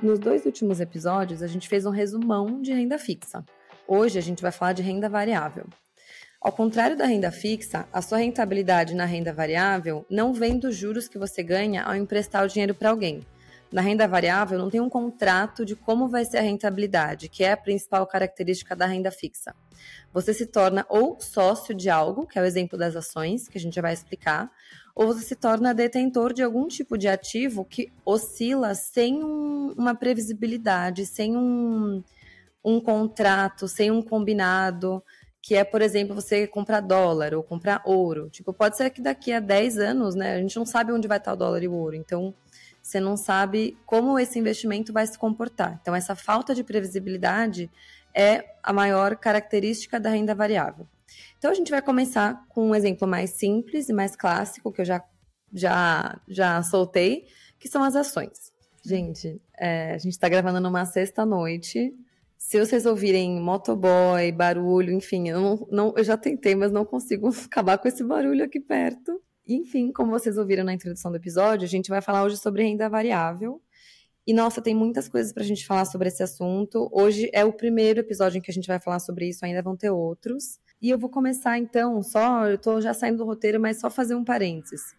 Nos dois últimos episódios, a gente fez um resumão de renda fixa. Hoje a gente vai falar de renda variável. Ao contrário da renda fixa, a sua rentabilidade na renda variável não vem dos juros que você ganha ao emprestar o dinheiro para alguém. Na renda variável, não tem um contrato de como vai ser a rentabilidade, que é a principal característica da renda fixa. Você se torna ou sócio de algo, que é o exemplo das ações, que a gente já vai explicar, ou você se torna detentor de algum tipo de ativo que oscila sem um, uma previsibilidade, sem um, um contrato, sem um combinado que é, por exemplo, você comprar dólar ou comprar ouro. Tipo, pode ser que daqui a 10 anos, né, a gente não sabe onde vai estar o dólar e o ouro. Então, você não sabe como esse investimento vai se comportar. Então, essa falta de previsibilidade é a maior característica da renda variável. Então, a gente vai começar com um exemplo mais simples e mais clássico, que eu já, já, já soltei, que são as ações. Gente, é, a gente está gravando numa sexta-noite. Se vocês ouvirem motoboy, barulho, enfim, eu, não, não, eu já tentei, mas não consigo acabar com esse barulho aqui perto. Enfim, como vocês ouviram na introdução do episódio, a gente vai falar hoje sobre renda variável. E nossa, tem muitas coisas para a gente falar sobre esse assunto. Hoje é o primeiro episódio em que a gente vai falar sobre isso, ainda vão ter outros. E eu vou começar então, só, eu estou já saindo do roteiro, mas só fazer um parênteses.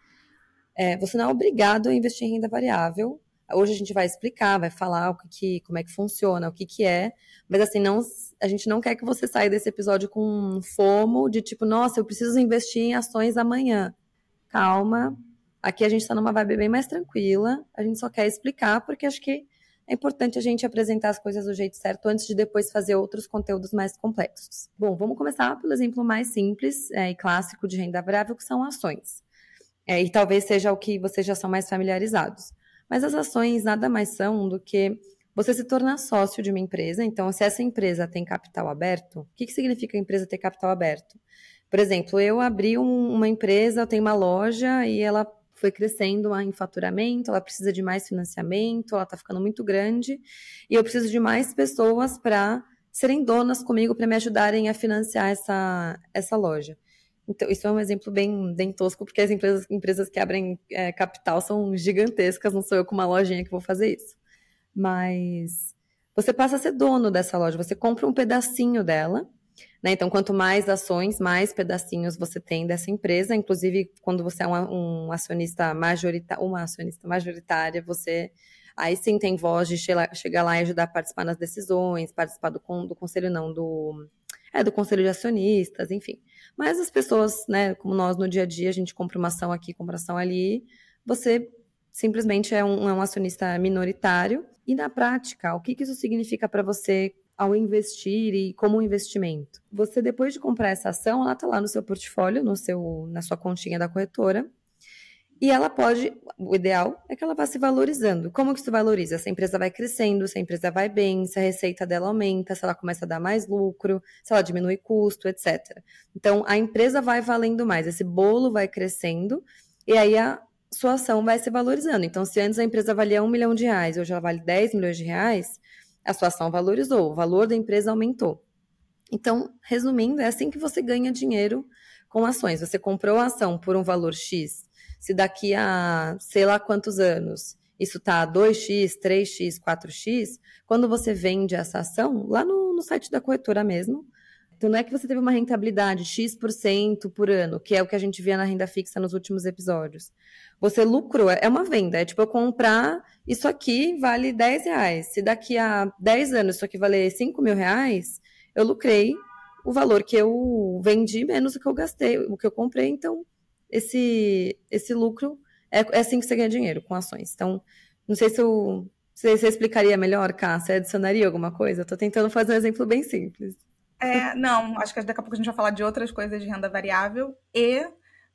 É, você não é obrigado a investir em renda variável. Hoje a gente vai explicar, vai falar o que, como é que funciona, o que, que é, mas assim, não, a gente não quer que você saia desse episódio com um fomo de tipo, nossa, eu preciso investir em ações amanhã calma. Aqui a gente está numa vibe bem mais tranquila. A gente só quer explicar, porque acho que é importante a gente apresentar as coisas do jeito certo antes de depois fazer outros conteúdos mais complexos. Bom, vamos começar pelo exemplo mais simples é, e clássico de renda variável, que são ações. É, e talvez seja o que vocês já são mais familiarizados. Mas as ações nada mais são do que você se tornar sócio de uma empresa. Então, se essa empresa tem capital aberto, o que, que significa a empresa ter capital aberto? Por exemplo, eu abri um, uma empresa, eu tenho uma loja e ela foi crescendo em faturamento, ela precisa de mais financiamento, ela está ficando muito grande e eu preciso de mais pessoas para serem donas comigo para me ajudarem a financiar essa, essa loja. Então, isso é um exemplo bem, bem tosco, porque as empresas, empresas que abrem é, capital são gigantescas, não sou eu com uma lojinha que vou fazer isso. Mas você passa a ser dono dessa loja, você compra um pedacinho dela né? Então, quanto mais ações, mais pedacinhos você tem dessa empresa. Inclusive, quando você é um, um acionista majoritário, uma acionista majoritária, você aí sim tem voz de chegar lá e ajudar a participar nas decisões, participar do, do conselho, não, do, é, do conselho de acionistas, enfim. Mas as pessoas, né, como nós no dia a dia, a gente compra uma ação aqui, compra ação ali, você simplesmente é um, é um acionista minoritário. E na prática, o que, que isso significa para você ao investir e como um investimento. Você depois de comprar essa ação, ela está lá no seu portfólio, no seu, na sua continha da corretora, e ela pode, o ideal é que ela vá se valorizando. Como que se valoriza? Se a empresa vai crescendo, se a empresa vai bem, se a receita dela aumenta, se ela começa a dar mais lucro, se ela diminui custo, etc. Então, a empresa vai valendo mais, esse bolo vai crescendo, e aí a sua ação vai se valorizando. Então, se antes a empresa valia um milhão de reais, hoje ela vale 10 milhões de reais, a sua ação valorizou, o valor da empresa aumentou. Então, resumindo, é assim que você ganha dinheiro com ações. Você comprou a ação por um valor X, se daqui a sei lá quantos anos isso está 2x, 3x, 4x, quando você vende essa ação, lá no, no site da corretora mesmo, então não é que você teve uma rentabilidade X% por ano, que é o que a gente via na renda fixa nos últimos episódios. Você lucrou, é uma venda, é tipo eu comprar isso aqui vale 10 reais. Se daqui a 10 anos isso aqui valer 5 mil reais, eu lucrei o valor que eu vendi menos o que eu gastei, o que eu comprei. Então, esse, esse lucro é, é assim que você ganha dinheiro com ações. Então, não sei se eu. Você explicaria melhor, Cá? Você adicionaria alguma coisa? Estou tentando fazer um exemplo bem simples. É, não, acho que daqui a pouco a gente vai falar de outras coisas de renda variável e,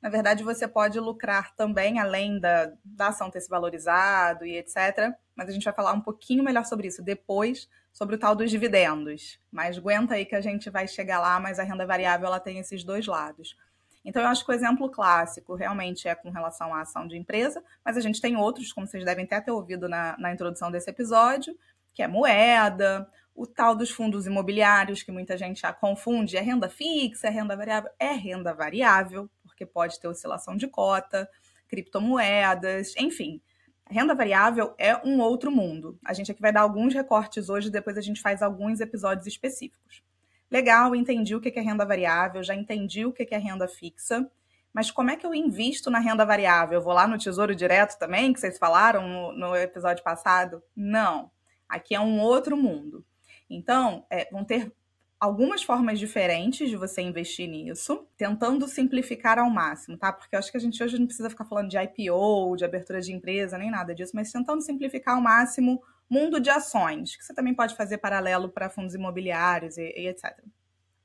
na verdade, você pode lucrar também, além da, da ação ter se valorizado e etc. Mas a gente vai falar um pouquinho melhor sobre isso depois, sobre o tal dos dividendos. Mas aguenta aí que a gente vai chegar lá, mas a renda variável ela tem esses dois lados. Então, eu acho que o exemplo clássico realmente é com relação à ação de empresa, mas a gente tem outros, como vocês devem até ter ouvido na, na introdução desse episódio, que é moeda, o tal dos fundos imobiliários, que muita gente já confunde, é renda fixa, é renda variável? É renda variável, porque pode ter oscilação de cota, criptomoedas, enfim. Renda variável é um outro mundo. A gente aqui vai dar alguns recortes hoje, depois a gente faz alguns episódios específicos. Legal, entendi o que é renda variável, já entendi o que é renda fixa, mas como é que eu invisto na renda variável? Eu vou lá no Tesouro Direto também, que vocês falaram no, no episódio passado? Não. Aqui é um outro mundo. Então, é, vão ter algumas formas diferentes de você investir nisso, tentando simplificar ao máximo, tá? Porque eu acho que a gente hoje não precisa ficar falando de IPO, de abertura de empresa, nem nada disso, mas tentando simplificar ao máximo mundo de ações, que você também pode fazer paralelo para fundos imobiliários e, e etc.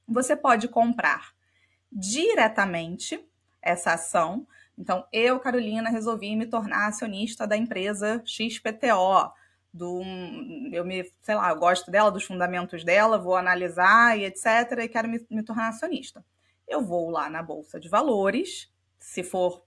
Você pode comprar diretamente essa ação. Então, eu, Carolina, resolvi me tornar acionista da empresa XPTO do eu me, sei lá, eu gosto dela, dos fundamentos dela, vou analisar e etc, e quero me, me tornar acionista. Eu vou lá na bolsa de valores, se for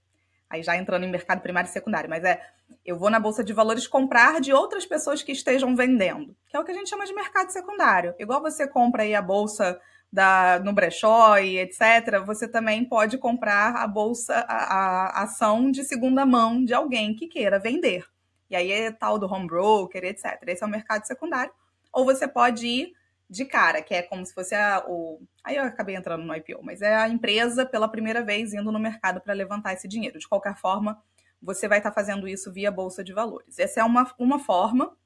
aí já entrando em mercado primário e secundário, mas é eu vou na bolsa de valores comprar de outras pessoas que estejam vendendo, que é o que a gente chama de mercado secundário. Igual você compra aí a bolsa da, no brechó e etc., você também pode comprar a bolsa, a, a ação de segunda mão de alguém que queira vender. E aí é tal do home broker, etc. Esse é o mercado secundário. Ou você pode ir de cara, que é como se fosse a, o. Aí eu acabei entrando no IPO, mas é a empresa pela primeira vez indo no mercado para levantar esse dinheiro. De qualquer forma, você vai estar tá fazendo isso via Bolsa de Valores. Essa é uma, uma forma,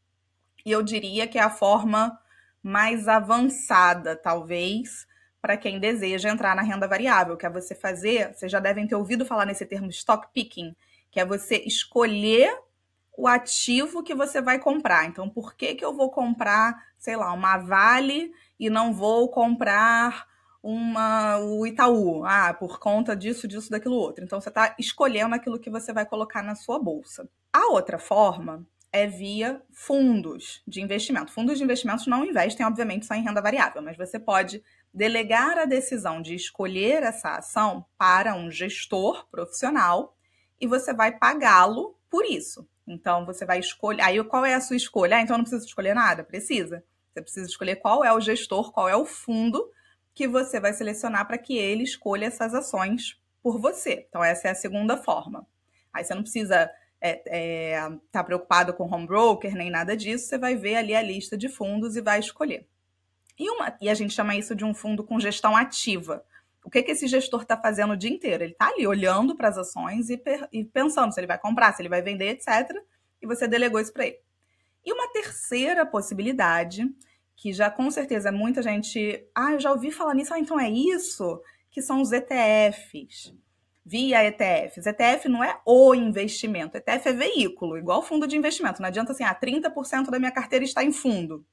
e eu diria que é a forma mais avançada, talvez, para quem deseja entrar na renda variável, que é você fazer, vocês já devem ter ouvido falar nesse termo stock picking, que é você escolher o ativo que você vai comprar. Então, por que, que eu vou comprar, sei lá, uma Vale e não vou comprar uma o Itaú? Ah, por conta disso, disso, daquilo outro. Então, você está escolhendo aquilo que você vai colocar na sua bolsa. A outra forma é via fundos de investimento. Fundos de investimentos não investem, obviamente, só em renda variável, mas você pode delegar a decisão de escolher essa ação para um gestor profissional e você vai pagá-lo por isso. Então você vai escolher. Aí qual é a sua escolha? Ah, então não precisa escolher nada? Precisa. Você precisa escolher qual é o gestor, qual é o fundo que você vai selecionar para que ele escolha essas ações por você. Então, essa é a segunda forma. Aí você não precisa estar é, é, tá preocupado com home broker nem nada disso, você vai ver ali a lista de fundos e vai escolher. E, uma, e a gente chama isso de um fundo com gestão ativa. O que, que esse gestor está fazendo o dia inteiro? Ele está ali olhando para as ações e, e, pensando se ele vai comprar, se ele vai vender, etc. E você delegou isso para ele. E uma terceira possibilidade, que já com certeza muita gente. Ah, eu já ouvi falar nisso, ah, então é isso? Que são os ETFs. Via ETFs. ETF não é o investimento. ETF é veículo, igual fundo de investimento. Não adianta assim, ah, 30% da minha carteira está em fundo.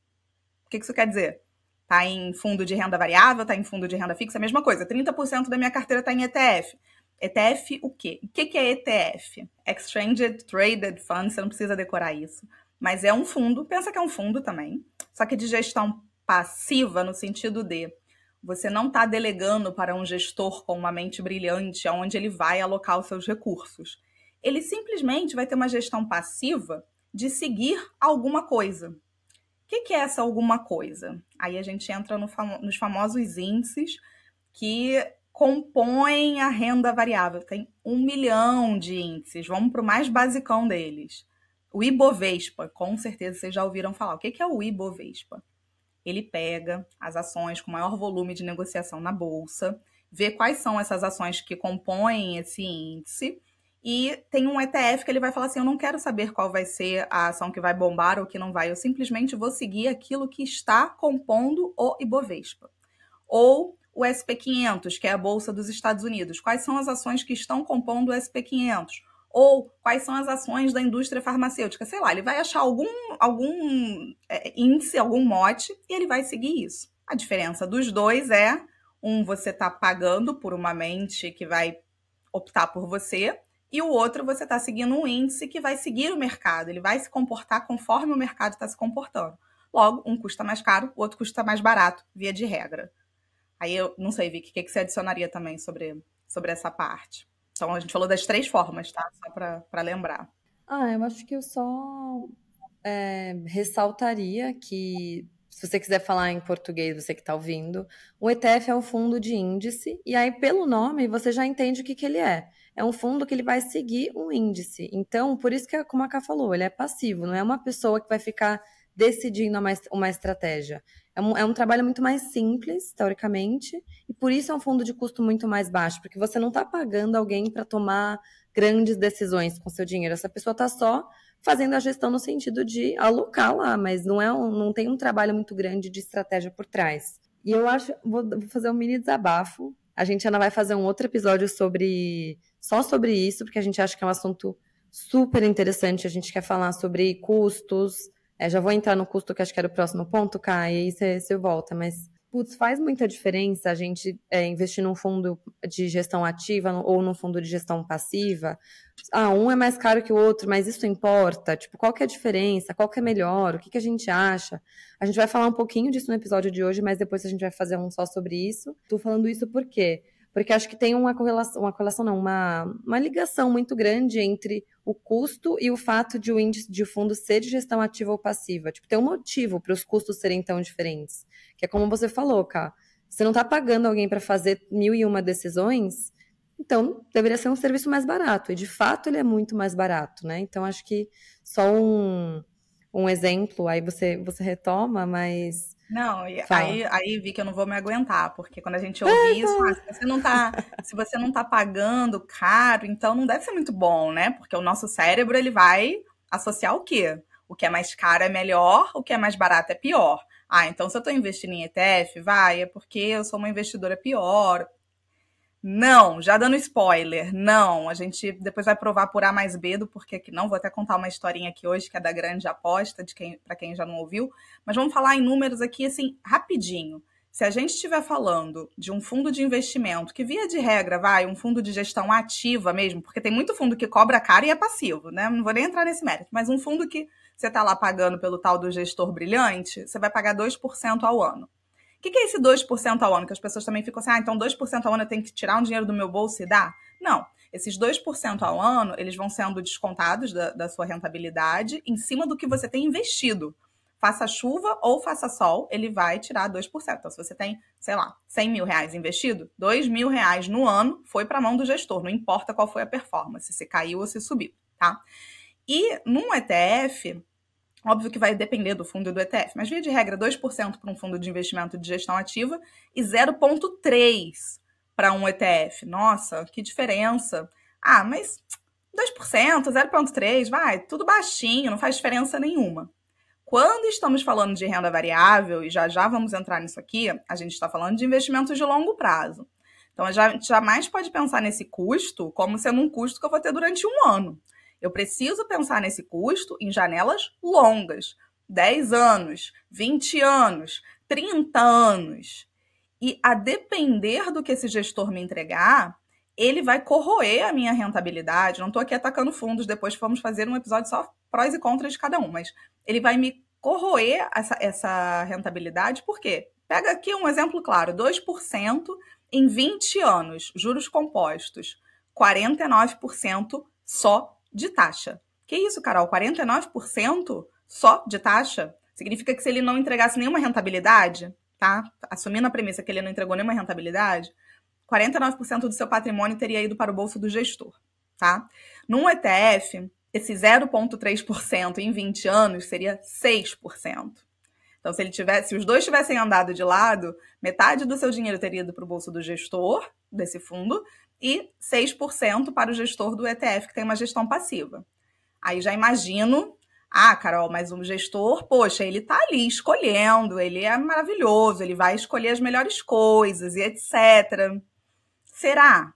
O que isso quer dizer? Está em fundo de renda variável, está em fundo de renda fixa, a mesma coisa. 30% da minha carteira está em ETF. ETF o quê? O que é ETF? Exchange Traded Fund, você não precisa decorar isso. Mas é um fundo, pensa que é um fundo também, só que de gestão passiva, no sentido de você não está delegando para um gestor com uma mente brilhante aonde ele vai alocar os seus recursos. Ele simplesmente vai ter uma gestão passiva de seguir alguma coisa. O que, que, é essa alguma coisa? Aí a gente entra no famo nos famosos índices que compõem a renda variável. Tem um milhão de índices. Vamos para o mais basicão deles. O Ibovespa, com certeza vocês já ouviram falar. O que, que é o Ibovespa? Ele pega as ações com maior volume de negociação na bolsa, vê quais são essas ações que compõem esse índice e tem um ETF que ele vai falar assim: eu não quero saber qual vai ser a ação que vai bombar ou que não vai, eu simplesmente vou seguir aquilo que está compondo o Ibovespa. Ou o SP500, que é a bolsa dos Estados Unidos. Quais são as ações que estão compondo o SP500? Ou quais são as ações da indústria farmacêutica? Sei lá, ele vai achar algum, algum é, índice, algum mote e ele vai seguir isso. A diferença dos dois é: um você está pagando por uma mente que vai optar por você, e o outro você está seguindo um índice que vai seguir o mercado, ele vai se comportar conforme o mercado está se comportando. Logo, um custa mais caro, o outro custa mais barato, via de regra. Aí eu não sei, Vicky, o que, que você adicionaria também sobre, sobre essa parte? Então, a gente falou das três formas, tá? Só para lembrar. Ah, eu acho que eu só é, ressaltaria que se você quiser falar em português, você que está ouvindo, o ETF é um fundo de índice, e aí, pelo nome, você já entende o que, que ele é. É um fundo que ele vai seguir um índice. Então, por isso que, como a Ká falou, ele é passivo, não é uma pessoa que vai ficar decidindo uma, uma estratégia. É um, é um trabalho muito mais simples, teoricamente, e por isso é um fundo de custo muito mais baixo, porque você não está pagando alguém para tomar grandes decisões com seu dinheiro. Essa pessoa está só fazendo a gestão no sentido de alocar lá, mas não é um, não tem um trabalho muito grande de estratégia por trás. E eu acho, vou, vou fazer um mini desabafo. A gente ainda vai fazer um outro episódio sobre só sobre isso, porque a gente acha que é um assunto super interessante. A gente quer falar sobre custos. É, já vou entrar no custo que acho que era o próximo ponto, Kai, e aí você volta, mas putz, faz muita diferença a gente é, investir num fundo de gestão ativa ou num fundo de gestão passiva. Ah, um é mais caro que o outro, mas isso importa? Tipo, qual que é a diferença? Qual que é melhor? O que, que a gente acha? A gente vai falar um pouquinho disso no episódio de hoje, mas depois a gente vai fazer um só sobre isso. Tô falando isso por quê? Porque acho que tem uma correlação, uma correlação não, uma, uma ligação muito grande entre o custo e o fato de o índice de fundo ser de gestão ativa ou passiva. Tipo, tem um motivo para os custos serem tão diferentes. Que é como você falou, cara. Você não está pagando alguém para fazer mil e uma decisões, então deveria ser um serviço mais barato. E de fato ele é muito mais barato, né? Então acho que só um, um exemplo, aí você, você retoma, mas não, aí, aí vi que eu não vou me aguentar, porque quando a gente ouve isso, ah, se você não tá, se você não tá pagando caro, então não deve ser muito bom, né? Porque o nosso cérebro ele vai associar o quê? O que é mais caro é melhor, o que é mais barato é pior. Ah, então se eu estou investindo em ETF, vai, é porque eu sou uma investidora pior, não, já dando spoiler, não. A gente depois vai provar por A mais B do porquê que não. Vou até contar uma historinha aqui hoje, que é da grande aposta, de quem, para quem já não ouviu. Mas vamos falar em números aqui, assim, rapidinho. Se a gente estiver falando de um fundo de investimento, que via de regra vai, um fundo de gestão ativa mesmo, porque tem muito fundo que cobra caro e é passivo, né? Não vou nem entrar nesse mérito, mas um fundo que você está lá pagando pelo tal do gestor brilhante, você vai pagar 2% ao ano que, que é esse 2% ao ano? Que as pessoas também ficam assim, ah, então 2% ao ano eu tenho que tirar um dinheiro do meu bolso e dar? Não. Esses 2% ao ano, eles vão sendo descontados da, da sua rentabilidade em cima do que você tem investido. Faça chuva ou faça sol, ele vai tirar 2%. Então, se você tem, sei lá, 100 mil reais investido, 2 mil reais no ano foi para a mão do gestor, não importa qual foi a performance, se caiu ou se subiu, tá? E num ETF, Óbvio que vai depender do fundo e do ETF, mas via de regra 2% para um fundo de investimento de gestão ativa e 0,3% para um ETF. Nossa, que diferença. Ah, mas 2%, 0,3%, vai, tudo baixinho, não faz diferença nenhuma. Quando estamos falando de renda variável, e já já vamos entrar nisso aqui, a gente está falando de investimentos de longo prazo. Então, a gente jamais pode pensar nesse custo como sendo um custo que eu vou ter durante um ano. Eu preciso pensar nesse custo em janelas longas, 10 anos, 20 anos, 30 anos. E a depender do que esse gestor me entregar, ele vai corroer a minha rentabilidade. Não estou aqui atacando fundos, depois vamos fazer um episódio só prós e contras de cada um, mas ele vai me corroer essa, essa rentabilidade, por quê? Pega aqui um exemplo claro: 2% em 20 anos, juros compostos, 49% só de taxa. Que isso, Carol? 49% só de taxa? Significa que se ele não entregasse nenhuma rentabilidade, tá? Assumindo a premissa que ele não entregou nenhuma rentabilidade, 49% do seu patrimônio teria ido para o bolso do gestor, tá? Num ETF, esse 0,3% em 20 anos seria 6%. Então, se ele tivesse, se os dois tivessem andado de lado, metade do seu dinheiro teria ido para o bolso do gestor desse fundo e 6% para o gestor do ETF, que tem uma gestão passiva. Aí já imagino, ah, Carol, mas o gestor, poxa, ele está ali escolhendo, ele é maravilhoso, ele vai escolher as melhores coisas e etc. Será?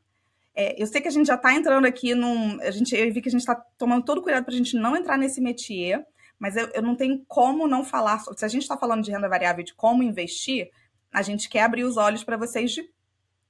É, eu sei que a gente já está entrando aqui num. A gente, eu vi que a gente está tomando todo cuidado para a gente não entrar nesse métier, mas eu, eu não tenho como não falar. Se a gente está falando de renda variável e de como investir, a gente quer abrir os olhos para vocês de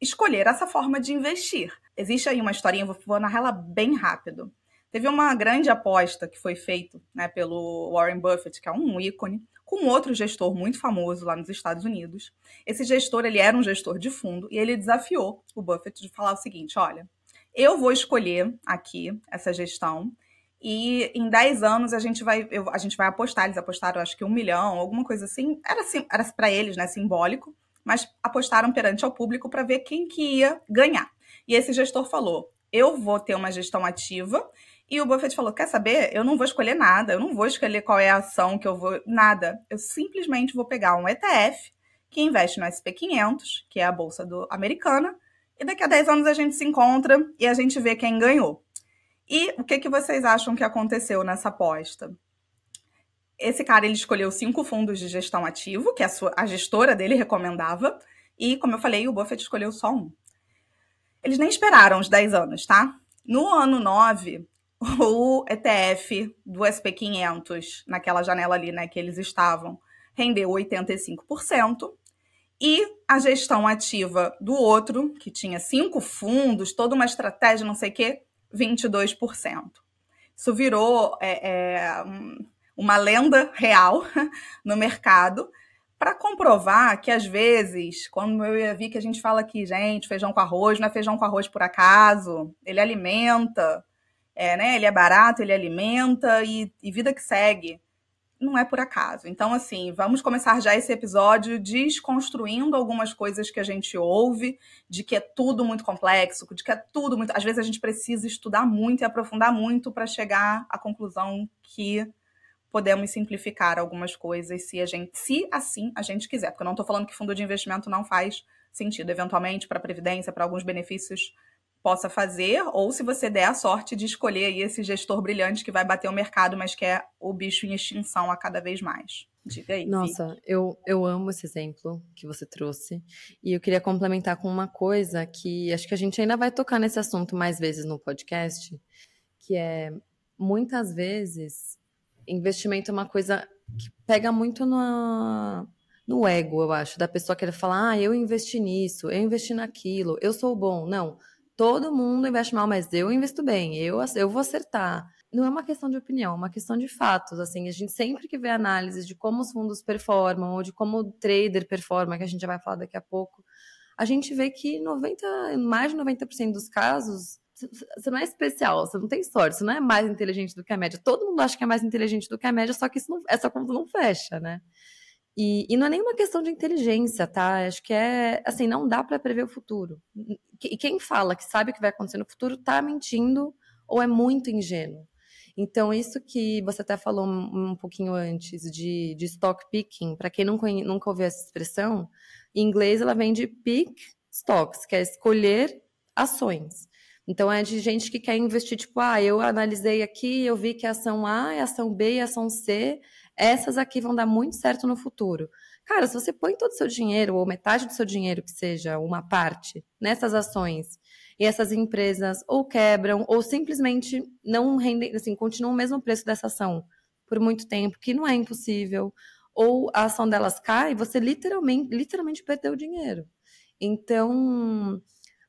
escolher essa forma de investir. Existe aí uma historinha, vou, vou narrar bem rápido. Teve uma grande aposta que foi feita né, pelo Warren Buffett, que é um ícone, com outro gestor muito famoso lá nos Estados Unidos. Esse gestor, ele era um gestor de fundo e ele desafiou o Buffett de falar o seguinte, olha, eu vou escolher aqui essa gestão E em 10 anos a gente vai, eu, a gente vai apostar. Eles apostaram, acho que um milhão, alguma coisa assim. Era, era para eles, né? Simbólico, mas apostaram perante ao público para ver quem que ia ganhar. E esse gestor falou: eu vou ter uma gestão ativa. E o Buffett falou: quer saber? Eu não vou escolher nada, eu não vou escolher qual é a ação que eu vou. Nada. Eu simplesmente vou pegar um ETF que investe no SP500, que é a bolsa do, americana, e daqui a 10 anos a gente se encontra e a gente vê quem ganhou. E o que, que vocês acham que aconteceu nessa aposta? Esse cara ele escolheu cinco fundos de gestão ativo, que a, sua, a gestora dele recomendava, e, como eu falei, o Buffett escolheu só um. Eles nem esperaram os 10 anos, tá? No ano 9, o ETF do SP500, naquela janela ali, né, que eles estavam, rendeu 85%. E a gestão ativa do outro, que tinha cinco fundos, toda uma estratégia, não sei o quê, 22%. Isso virou é, é, uma lenda real no mercado para comprovar que, às vezes, quando eu vi que a gente fala aqui, gente, feijão com arroz, não é feijão com arroz por acaso, ele alimenta, é, né? ele é barato, ele alimenta e, e vida que segue não é por acaso. Então, assim, vamos começar já esse episódio desconstruindo algumas coisas que a gente ouve, de que é tudo muito complexo, de que é tudo muito. Às vezes a gente precisa estudar muito e aprofundar muito para chegar à conclusão que podemos simplificar algumas coisas se a gente, se assim a gente quiser. Porque eu não estou falando que fundo de investimento não faz sentido, eventualmente, para Previdência, para alguns benefícios possa fazer, ou se você der a sorte de escolher aí esse gestor brilhante que vai bater o mercado, mas que é o bicho em extinção a cada vez mais. Diga aí. Nossa, eu, eu amo esse exemplo que você trouxe. E eu queria complementar com uma coisa que acho que a gente ainda vai tocar nesse assunto mais vezes no podcast, que é muitas vezes investimento é uma coisa que pega muito no, no ego, eu acho, da pessoa querer falar, ah, eu investi nisso, eu investi naquilo, eu sou bom. Não todo mundo investe mal, mas eu investo bem, eu, eu vou acertar. Não é uma questão de opinião, é uma questão de fatos. Assim, a gente sempre que vê análises de como os fundos performam ou de como o trader performa, que a gente já vai falar daqui a pouco, a gente vê que 90, mais de 90% dos casos você não é especial, você não tem sorte, você não é mais inteligente do que a média. Todo mundo acha que é mais inteligente do que a média, só que não, essa conta não fecha, né? E, e, não é nenhuma questão de inteligência, tá? Acho que é assim, não dá para prever o futuro. E quem fala que sabe o que vai acontecer no futuro tá mentindo ou é muito ingênuo. Então, isso que você até falou um, um pouquinho antes de, de stock picking, para quem nunca, nunca ouviu essa expressão, em inglês ela vem de pick stocks, que é escolher ações. Então, é de gente que quer investir, tipo, ah, eu analisei aqui, eu vi que a ação A, a ação B a ação C essas aqui vão dar muito certo no futuro. Cara, se você põe todo o seu dinheiro, ou metade do seu dinheiro, que seja uma parte, nessas ações, e essas empresas ou quebram, ou simplesmente não rendem, assim, continuam o mesmo preço dessa ação por muito tempo, que não é impossível, ou a ação delas cai, você literalmente, literalmente perdeu o dinheiro. Então,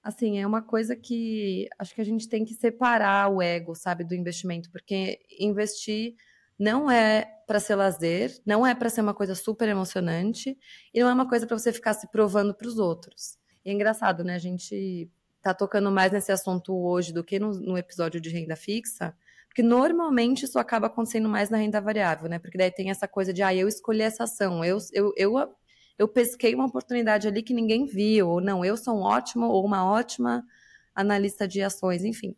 assim, é uma coisa que acho que a gente tem que separar o ego, sabe, do investimento, porque investir não é para ser lazer, não é para ser uma coisa super emocionante e não é uma coisa para você ficar se provando para os outros. E é engraçado, né? A gente tá tocando mais nesse assunto hoje do que no, no, episódio de renda fixa, porque normalmente isso acaba acontecendo mais na renda variável, né? Porque daí tem essa coisa de, ah, eu escolhi essa ação, eu, eu, eu, eu pesquei uma oportunidade ali que ninguém viu, ou não, eu sou um ótimo ou uma ótima analista de ações, enfim.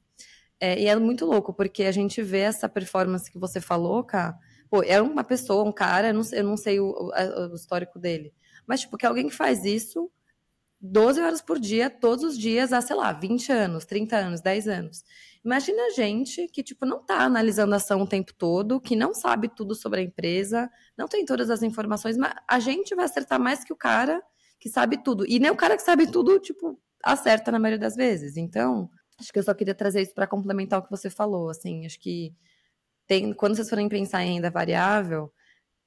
É, e é muito louco, porque a gente vê essa performance que você falou, cara. Pô, é uma pessoa, um cara, eu não, eu não sei o, o, histórico dele. Mas, tipo, que alguém que faz isso 12 horas por dia, todos os dias, há, sei lá, 20 anos, 30 anos, 10 anos. Imagina gente que, tipo, não tá analisando a ação o tempo todo, que não sabe tudo sobre a empresa, não tem todas as informações, mas a gente vai acertar mais que o cara que sabe tudo. E nem o cara que sabe tudo, tipo, acerta na maioria das vezes. Então, Acho que eu só queria trazer isso para complementar o que você falou, assim, acho que tem, quando vocês forem pensar em renda variável,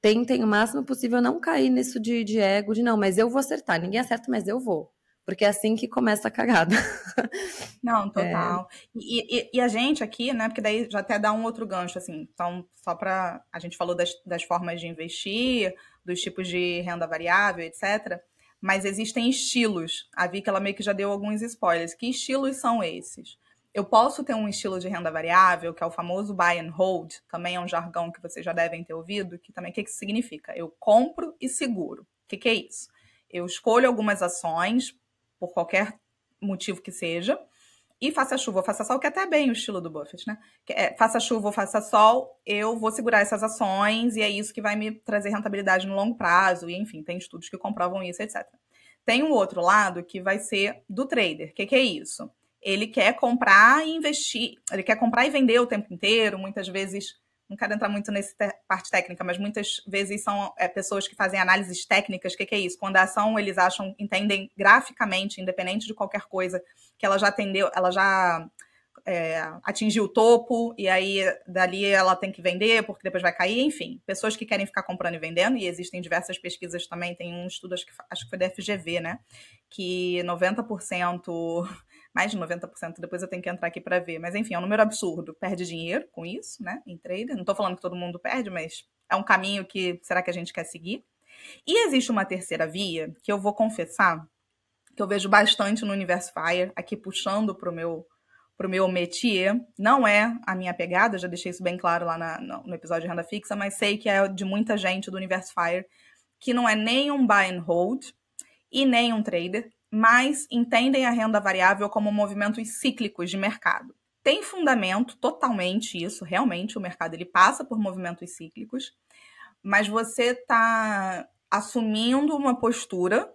tentem o máximo possível não cair nisso de, de ego, de não, mas eu vou acertar, ninguém acerta, mas eu vou. Porque é assim que começa a cagada. Não, total. É... E, e, e, a gente aqui, né? Porque daí já até dá um outro gancho, assim. Então, só para A gente falou das, das formas de investir, dos tipos de renda variável, etc mas existem estilos. A Vicky ela meio que já deu alguns spoilers. Que estilos são esses? eu posso ter um estilo de renda variável, que é o famoso buy and hold, também é um jargão que vocês já devem ter ouvido, que também o que, que significa? Eu compro e seguro. O que, que é isso? Eu escolho algumas ações, por qualquer motivo que seja, e faça chuva ou faça sol, que é até bem o estilo do Buffett, né? É, faça chuva ou faça sol, eu vou segurar essas ações e é isso que vai me trazer rentabilidade no longo prazo. E enfim, tem estudos que comprovam isso, etc. Tem um outro lado que vai ser do trader. O que, que é isso? Ele quer comprar e investir, ele quer comprar e vender o tempo inteiro, muitas vezes não quero entrar muito nessa parte técnica, mas muitas vezes são é, pessoas que fazem análises técnicas. O que, que, é isso? Quando a ação eles acham, entendem graficamente, independente de qualquer coisa, que ela já atendeu, ela já é, atingiu o topo, e aí dali ela tem que vender, porque depois vai cair, enfim. Pessoas que querem ficar comprando e vendendo, e existem diversas pesquisas também, tem um estudo, acho que, acho que foi da FGV, né? Que 90% mais de 90%, depois eu tenho que entrar aqui para ver. Mas enfim, é um número absurdo. Perde dinheiro com isso, né? Em trader. Não estou falando que todo mundo perde, mas é um caminho que será que a gente quer seguir? E existe uma terceira via que eu vou confessar que eu vejo bastante no Universo Fire, aqui puxando para o meu para o meu métier. Não é a minha pegada, já deixei isso bem claro lá na, no, no episódio de renda fixa, mas sei que é de muita gente do Universo Fire, que não é nem um buy and hold e nem um trader, mas entendem a renda variável como movimentos cíclicos de mercado. Tem fundamento totalmente isso, realmente o mercado ele passa por movimentos cíclicos, mas você está assumindo uma postura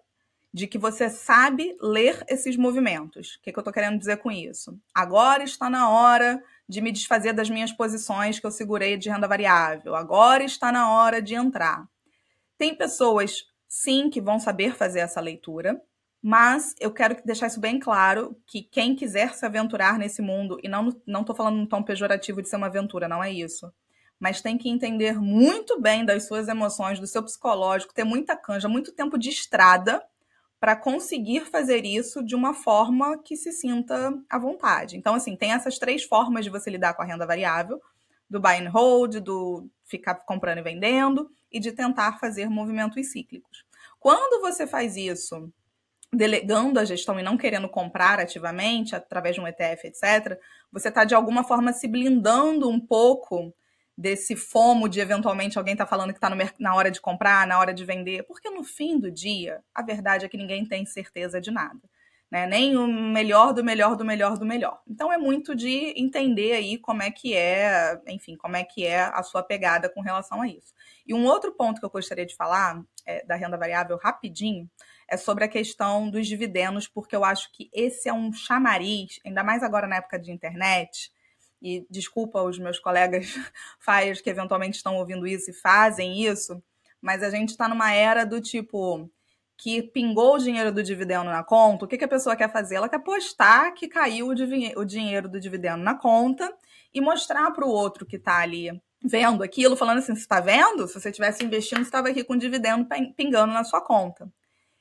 de que você sabe ler esses movimentos. O que, que eu estou querendo dizer com isso? Agora está na hora de me desfazer das minhas posições que eu segurei de renda variável. Agora está na hora de entrar. Tem pessoas, sim, que vão saber fazer essa leitura. Mas eu quero deixar isso bem claro que quem quiser se aventurar nesse mundo, e não não estou falando num tom pejorativo de ser uma aventura, não é isso. Mas tem que entender muito bem das suas emoções, do seu psicológico, ter muita canja, muito tempo de estrada para conseguir fazer isso de uma forma que se sinta à vontade. Então, assim, tem essas três formas de você lidar com a renda variável: do buy and hold, do ficar comprando e vendendo, e de tentar fazer movimentos cíclicos. Quando você faz isso delegando a gestão e não querendo comprar ativamente através de um ETF, etc., você está de alguma forma se blindando um pouco desse fomo de eventualmente alguém tá falando que está na hora de comprar, na hora de vender, porque no fim do dia, a verdade é que ninguém tem certeza de nada. Né? Nem o melhor do melhor do melhor do melhor. Então é muito de entender aí como é que é, enfim, como é que é a sua pegada com relação a isso. E um outro ponto que eu gostaria de falar é, da renda variável rapidinho é sobre a questão dos dividendos, porque eu acho que esse é um chamariz, ainda mais agora na época de internet. E desculpa os meus colegas fires que eventualmente estão ouvindo isso e fazem isso, mas a gente está numa era do tipo que pingou o dinheiro do dividendo na conta, o que, que a pessoa quer fazer? Ela quer postar que caiu o, o dinheiro do dividendo na conta e mostrar para o outro que está ali vendo aquilo, falando assim: você está vendo? Se você tivesse investindo, você estava aqui com o dividendo pingando na sua conta.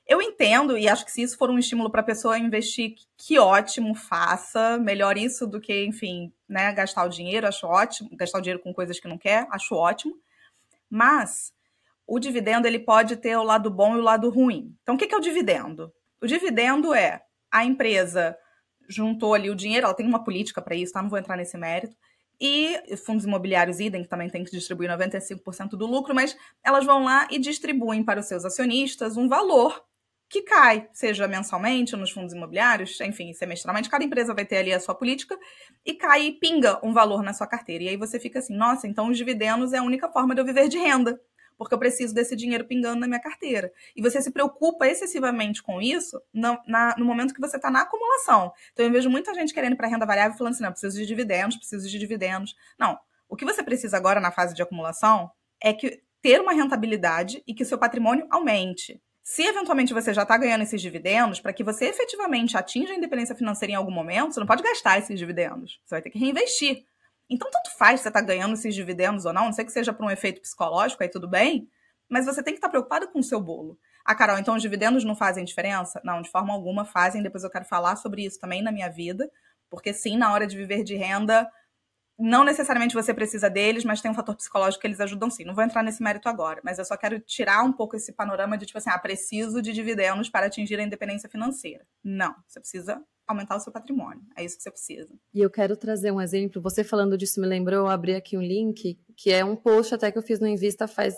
Eu entendo e acho que se isso for um estímulo para a pessoa investir, que ótimo, faça. Melhor isso do que, enfim, né, gastar o dinheiro, acho ótimo. Gastar o dinheiro com coisas que não quer, acho ótimo. Mas o dividendo ele pode ter o lado bom e o lado ruim. Então, o que é o dividendo? O dividendo é a empresa juntou ali o dinheiro, ela tem uma política para isso, tá? Não vou entrar nesse mérito. E fundos imobiliários idem, que também tem que distribuir 95% do lucro, mas elas vão lá e distribuem para os seus acionistas um valor que cai, seja mensalmente nos fundos imobiliários, enfim, semestralmente, cada empresa vai ter ali a sua política, e cai e pinga um valor na sua carteira. E aí você fica assim, nossa, então os dividendos é a única forma de eu viver de renda, porque eu preciso desse dinheiro pingando na minha carteira. E você se preocupa excessivamente com isso no, na, no momento que você está na acumulação. Então eu vejo muita gente querendo para renda variável falando assim, não, preciso de dividendos, preciso de dividendos. Não, o que você precisa agora na fase de acumulação é que ter uma rentabilidade e que seu patrimônio aumente. Se eventualmente você já está ganhando esses dividendos, para que você efetivamente atinja a independência financeira em algum momento, você não pode gastar esses dividendos. Você vai ter que reinvestir. Então, tanto faz se você está ganhando esses dividendos ou não, não sei que seja por um efeito psicológico, aí tudo bem, mas você tem que estar tá preocupado com o seu bolo. Ah, Carol, então os dividendos não fazem diferença? Não, de forma alguma fazem. Depois eu quero falar sobre isso também na minha vida, porque sim, na hora de viver de renda, não necessariamente você precisa deles, mas tem um fator psicológico que eles ajudam sim. Não vou entrar nesse mérito agora, mas eu só quero tirar um pouco esse panorama de tipo assim, ah, preciso de dividendos para atingir a independência financeira. Não, você precisa aumentar o seu patrimônio. É isso que você precisa. E eu quero trazer um exemplo. Você falando disso me lembrou, eu abri aqui um link, que é um post até que eu fiz no Invista faz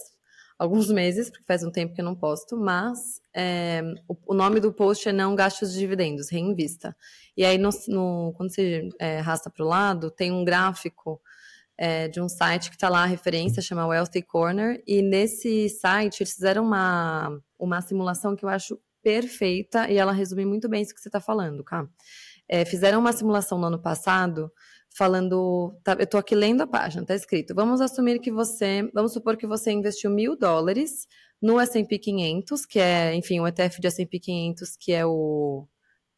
alguns meses, porque faz um tempo que eu não posto, mas é, o, o, nome do post é Não Gastos de Dividendos, Reinvista. E aí, no, no quando você é, arrasta para o lado, tem um gráfico é, de um site que está lá, a referência, chama Wealthy Corner, e nesse site eles fizeram uma, uma simulação que eu acho perfeita, e ela resume muito bem isso que você está falando, Cá. É, fizeram uma simulação no ano passado falando. Tá, eu estou aqui lendo a página, está escrito. Vamos assumir que você. Vamos supor que você investiu mil dólares no SP 500, que é, enfim, o ETF de SP 500, que é o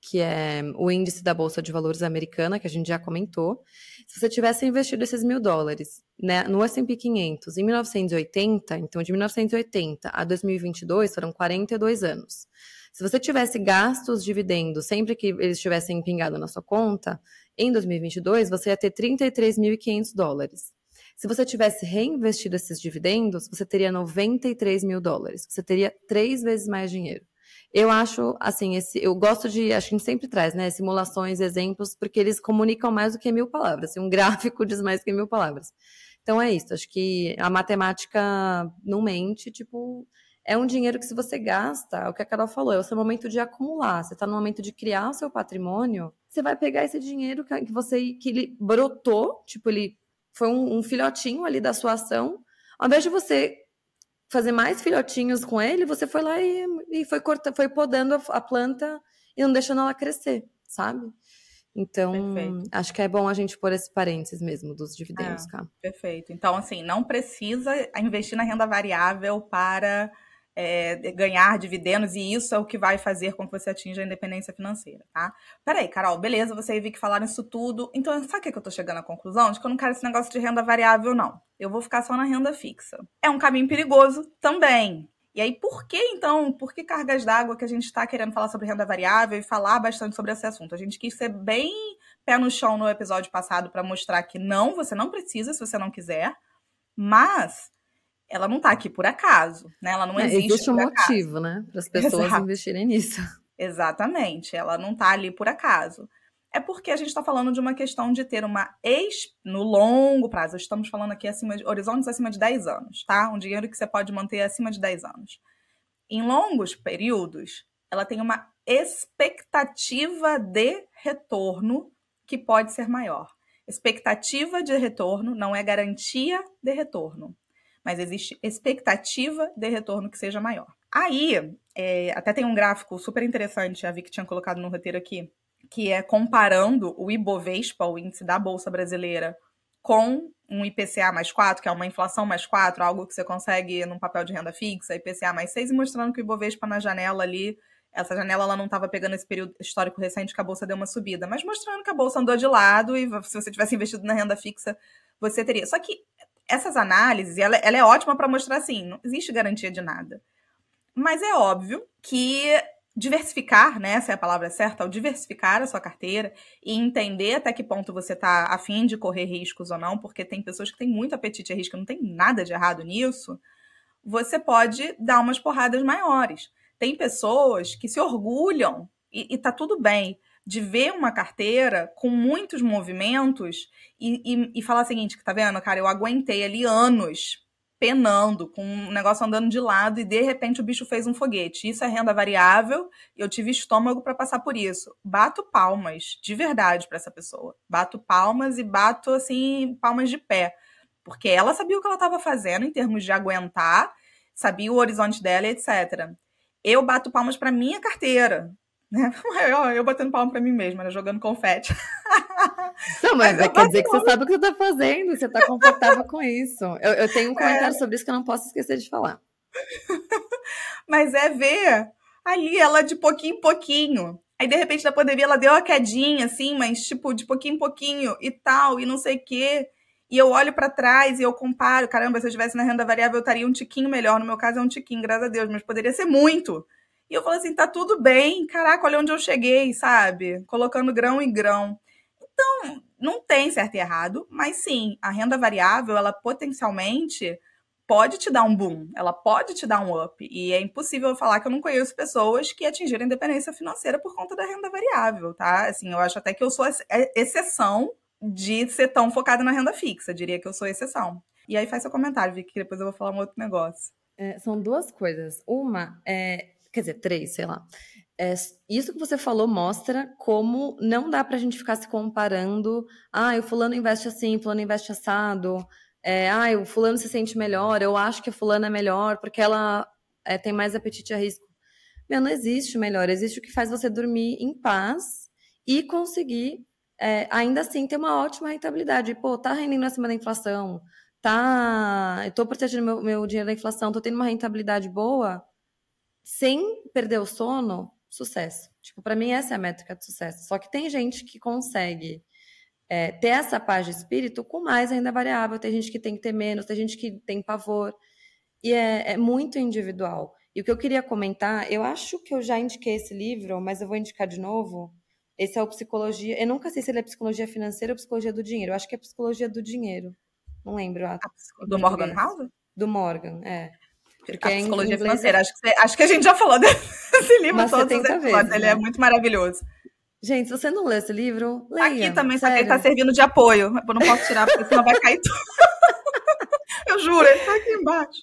que é o índice da Bolsa de Valores americana, que a gente já comentou. Se você tivesse investido esses mil dólares né, no S&P 500 em 1980, então de 1980 a 2022 foram 42 anos. Se você tivesse gastos dividendos sempre que eles tivessem pingado na sua conta, em 2022 você ia ter 33.500 dólares. Se você tivesse reinvestido esses dividendos, você teria 93 mil dólares. Você teria três vezes mais dinheiro. Eu acho, assim, esse, eu gosto de, acho que a gente sempre traz, né, simulações, exemplos, porque eles comunicam mais do que mil palavras. Assim, um gráfico diz mais do que mil palavras. Então é isso. Acho que a matemática não mente, tipo, é um dinheiro que se você gasta, é o que a Carol falou, é o seu momento de acumular. Você está no momento de criar o seu patrimônio, você vai pegar esse dinheiro que você que ele brotou, tipo, ele foi um, um filhotinho ali da sua ação. Ao invés de você fazer mais filhotinhos com ele, você foi lá e, e foi cortando, foi podando a, a, planta e não deixando ela crescer, sabe? Então, perfeito. acho que é bom a gente pôr esse parênteses mesmo dos dividendos, é, Perfeito. Então, assim, não precisa investir na renda variável para é, ganhar dividendos, e isso é o que vai fazer com que você atinja a independência financeira, tá? Peraí, Carol, beleza, você vi que falaram isso tudo. Então, sabe o que, que eu tô chegando à conclusão? De que eu não quero esse negócio de renda variável, não. Eu vou ficar só na renda fixa. É um caminho perigoso também. E aí, por que então, por que cargas d'água que a gente está querendo falar sobre renda variável e falar bastante sobre esse assunto? A gente quis ser bem pé no chão no episódio passado para mostrar que não, você não precisa se você não quiser, mas ela não está aqui por acaso, né? Ela não é, existe. Existe um motivo, né? Para as pessoas Exato. investirem nisso. Exatamente, ela não está ali por acaso. É porque a gente está falando de uma questão de ter uma ex no longo prazo. Estamos falando aqui acima de horizontes acima de 10 anos, tá? Um dinheiro que você pode manter acima de 10 anos. Em longos períodos, ela tem uma expectativa de retorno que pode ser maior. Expectativa de retorno não é garantia de retorno mas existe expectativa de retorno que seja maior. Aí, é, até tem um gráfico super interessante, a Vicky tinha colocado no roteiro aqui, que é comparando o Ibovespa, o índice da Bolsa Brasileira, com um IPCA mais 4, que é uma inflação mais 4, algo que você consegue num papel de renda fixa, IPCA mais 6, e mostrando que o Ibovespa na janela ali, essa janela ela não estava pegando esse período histórico recente que a bolsa deu uma subida, mas mostrando que a bolsa andou de lado e se você tivesse investido na renda fixa, você teria. Só que essas análises, ela, ela é ótima para mostrar assim, não existe garantia de nada. Mas é óbvio que diversificar, né, essa é a palavra certa, ao diversificar a sua carteira e entender até que ponto você está afim de correr riscos ou não, porque tem pessoas que têm muito apetite a risco, não tem nada de errado nisso, você pode dar umas porradas maiores. Tem pessoas que se orgulham e, e tá tudo bem de ver uma carteira com muitos movimentos e, e, e falar o seguinte, tá vendo, cara, eu aguentei ali anos penando, com um negócio andando de lado e de repente o bicho fez um foguete. Isso é renda variável, eu tive estômago para passar por isso. Bato palmas, de verdade, para essa pessoa. Bato palmas e bato assim, palmas de pé, porque ela sabia o que ela estava fazendo em termos de aguentar, sabia o horizonte dela, etc. Eu bato palmas para minha carteira, né? Eu, eu batendo palma para mim mesma, né? jogando confete. Não, mas, mas é, quer dizer que você sabe o que você está fazendo, você está confortável com isso. Eu, eu tenho um comentário é. sobre isso que eu não posso esquecer de falar. mas é ver ali ela de pouquinho em pouquinho. Aí, de repente, na pandemia, ela deu uma quedinha, assim, mas, tipo, de pouquinho em pouquinho e tal, e não sei o quê. E eu olho para trás e eu comparo. Caramba, se eu estivesse na renda variável, eu estaria um tiquinho melhor. No meu caso, é um tiquinho, graças a Deus, mas poderia ser muito. E eu falo assim, tá tudo bem, caraca, olha onde eu cheguei, sabe? Colocando grão em grão. Então, não tem certo e errado, mas sim, a renda variável, ela potencialmente pode te dar um boom, ela pode te dar um up. E é impossível falar que eu não conheço pessoas que atingiram independência financeira por conta da renda variável, tá? Assim, eu acho até que eu sou é, exceção de ser tão focada na renda fixa, diria que eu sou exceção. E aí faz seu comentário, Vicky, que depois eu vou falar um outro negócio. É, são duas coisas. Uma é, quer dizer, três, sei lá. É, isso que você falou mostra como não dá para a gente ficar se comparando. Ah, o fulano investe assim, o fulano investe assado. É, ah, o fulano se sente melhor. Eu acho que a fulana é melhor porque ela é, tem mais apetite a risco. Meu, não existe melhor. Existe o que faz você dormir em paz e conseguir, é, ainda assim, ter uma ótima rentabilidade. Pô, tá rendendo acima da inflação. Tá, eu tô protegendo meu, meu dinheiro da inflação, tô tendo uma rentabilidade boa. Sem perder o sono, sucesso. Tipo, para mim essa é a métrica de sucesso. Só que tem gente que consegue é, ter essa paz de espírito com mais renda variável, tem gente que tem que ter menos, tem gente que tem pavor. E é, é muito individual. E o que eu queria comentar, eu acho que eu já indiquei esse livro, mas eu vou indicar de novo. Esse é o Psicologia. Eu nunca sei se ele é Psicologia Financeira ou Psicologia do Dinheiro. Eu acho que é Psicologia do Dinheiro. Não lembro. A, do Morgan House? Do Morgan, é. Porque a psicologia financeira. É... Acho, que, acho que a gente já falou desse livro Mas todos os episódios. Vezes, Ele é né? muito maravilhoso. Gente, se você não lê esse livro, leia. Aqui também, sério. só que ele tá servindo de apoio. Eu não posso tirar, porque senão vai cair tudo. Eu juro, ele tá aqui embaixo.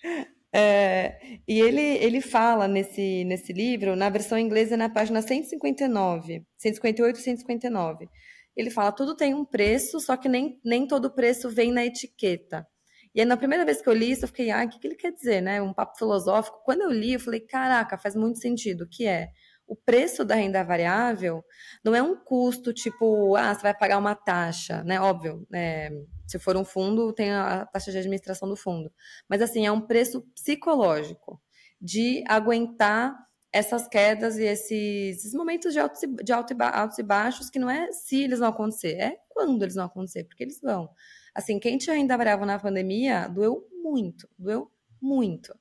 É, e ele, ele fala nesse, nesse livro, na versão inglesa, na página 159, 158 e 159. Ele fala: tudo tem um preço, só que nem, nem todo preço vem na etiqueta. E aí, na primeira vez que eu li isso, eu fiquei, ah, o que, que ele quer dizer, né? Um papo filosófico. Quando eu li, eu falei, caraca, faz muito sentido, que é o preço da renda variável não é um custo tipo, ah, você vai pagar uma taxa, né? Óbvio, né? se for um fundo, tem a taxa de administração do fundo. Mas assim, é um preço psicológico de aguentar essas quedas e esses, esses momentos de altos, de altos e baixos que não é se eles vão acontecer, é quando eles vão acontecer, porque eles vão. Assim, quem tinha renda variável na pandemia doeu muito, doeu muito.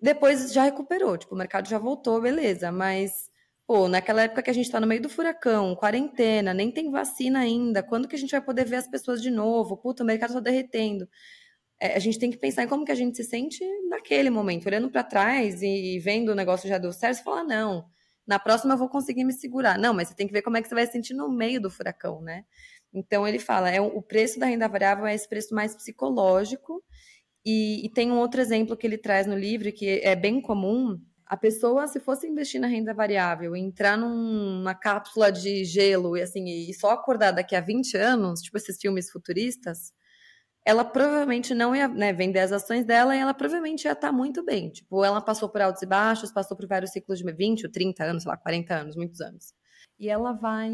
Depois já recuperou, tipo, o mercado já voltou, beleza, mas, pô, naquela época que a gente tá no meio do furacão, quarentena, nem tem vacina ainda, quando que a gente vai poder ver as pessoas de novo? Puta, o mercado tá derretendo. É, a gente tem que pensar em como que a gente se sente naquele momento, olhando para trás e, vendo o negócio já deu certo, você fala, não, na próxima eu vou conseguir me segurar. Não, mas você tem que ver como é que você vai se sentir no meio do furacão, né? Então ele fala, é o preço da renda variável é esse preço mais psicológico. E, e tem um outro exemplo que ele traz no livro que é bem comum. A pessoa, se fosse investir na renda variável, entrar numa cápsula de gelo e assim, e só acordar daqui a 20 anos, tipo esses filmes futuristas, ela provavelmente não ia né, vender as ações dela e ela provavelmente ia estar muito bem. Tipo, ela passou por altos e baixos, passou por vários ciclos de 20 ou 30 anos, sei lá, 40 anos, muitos anos. E ela vai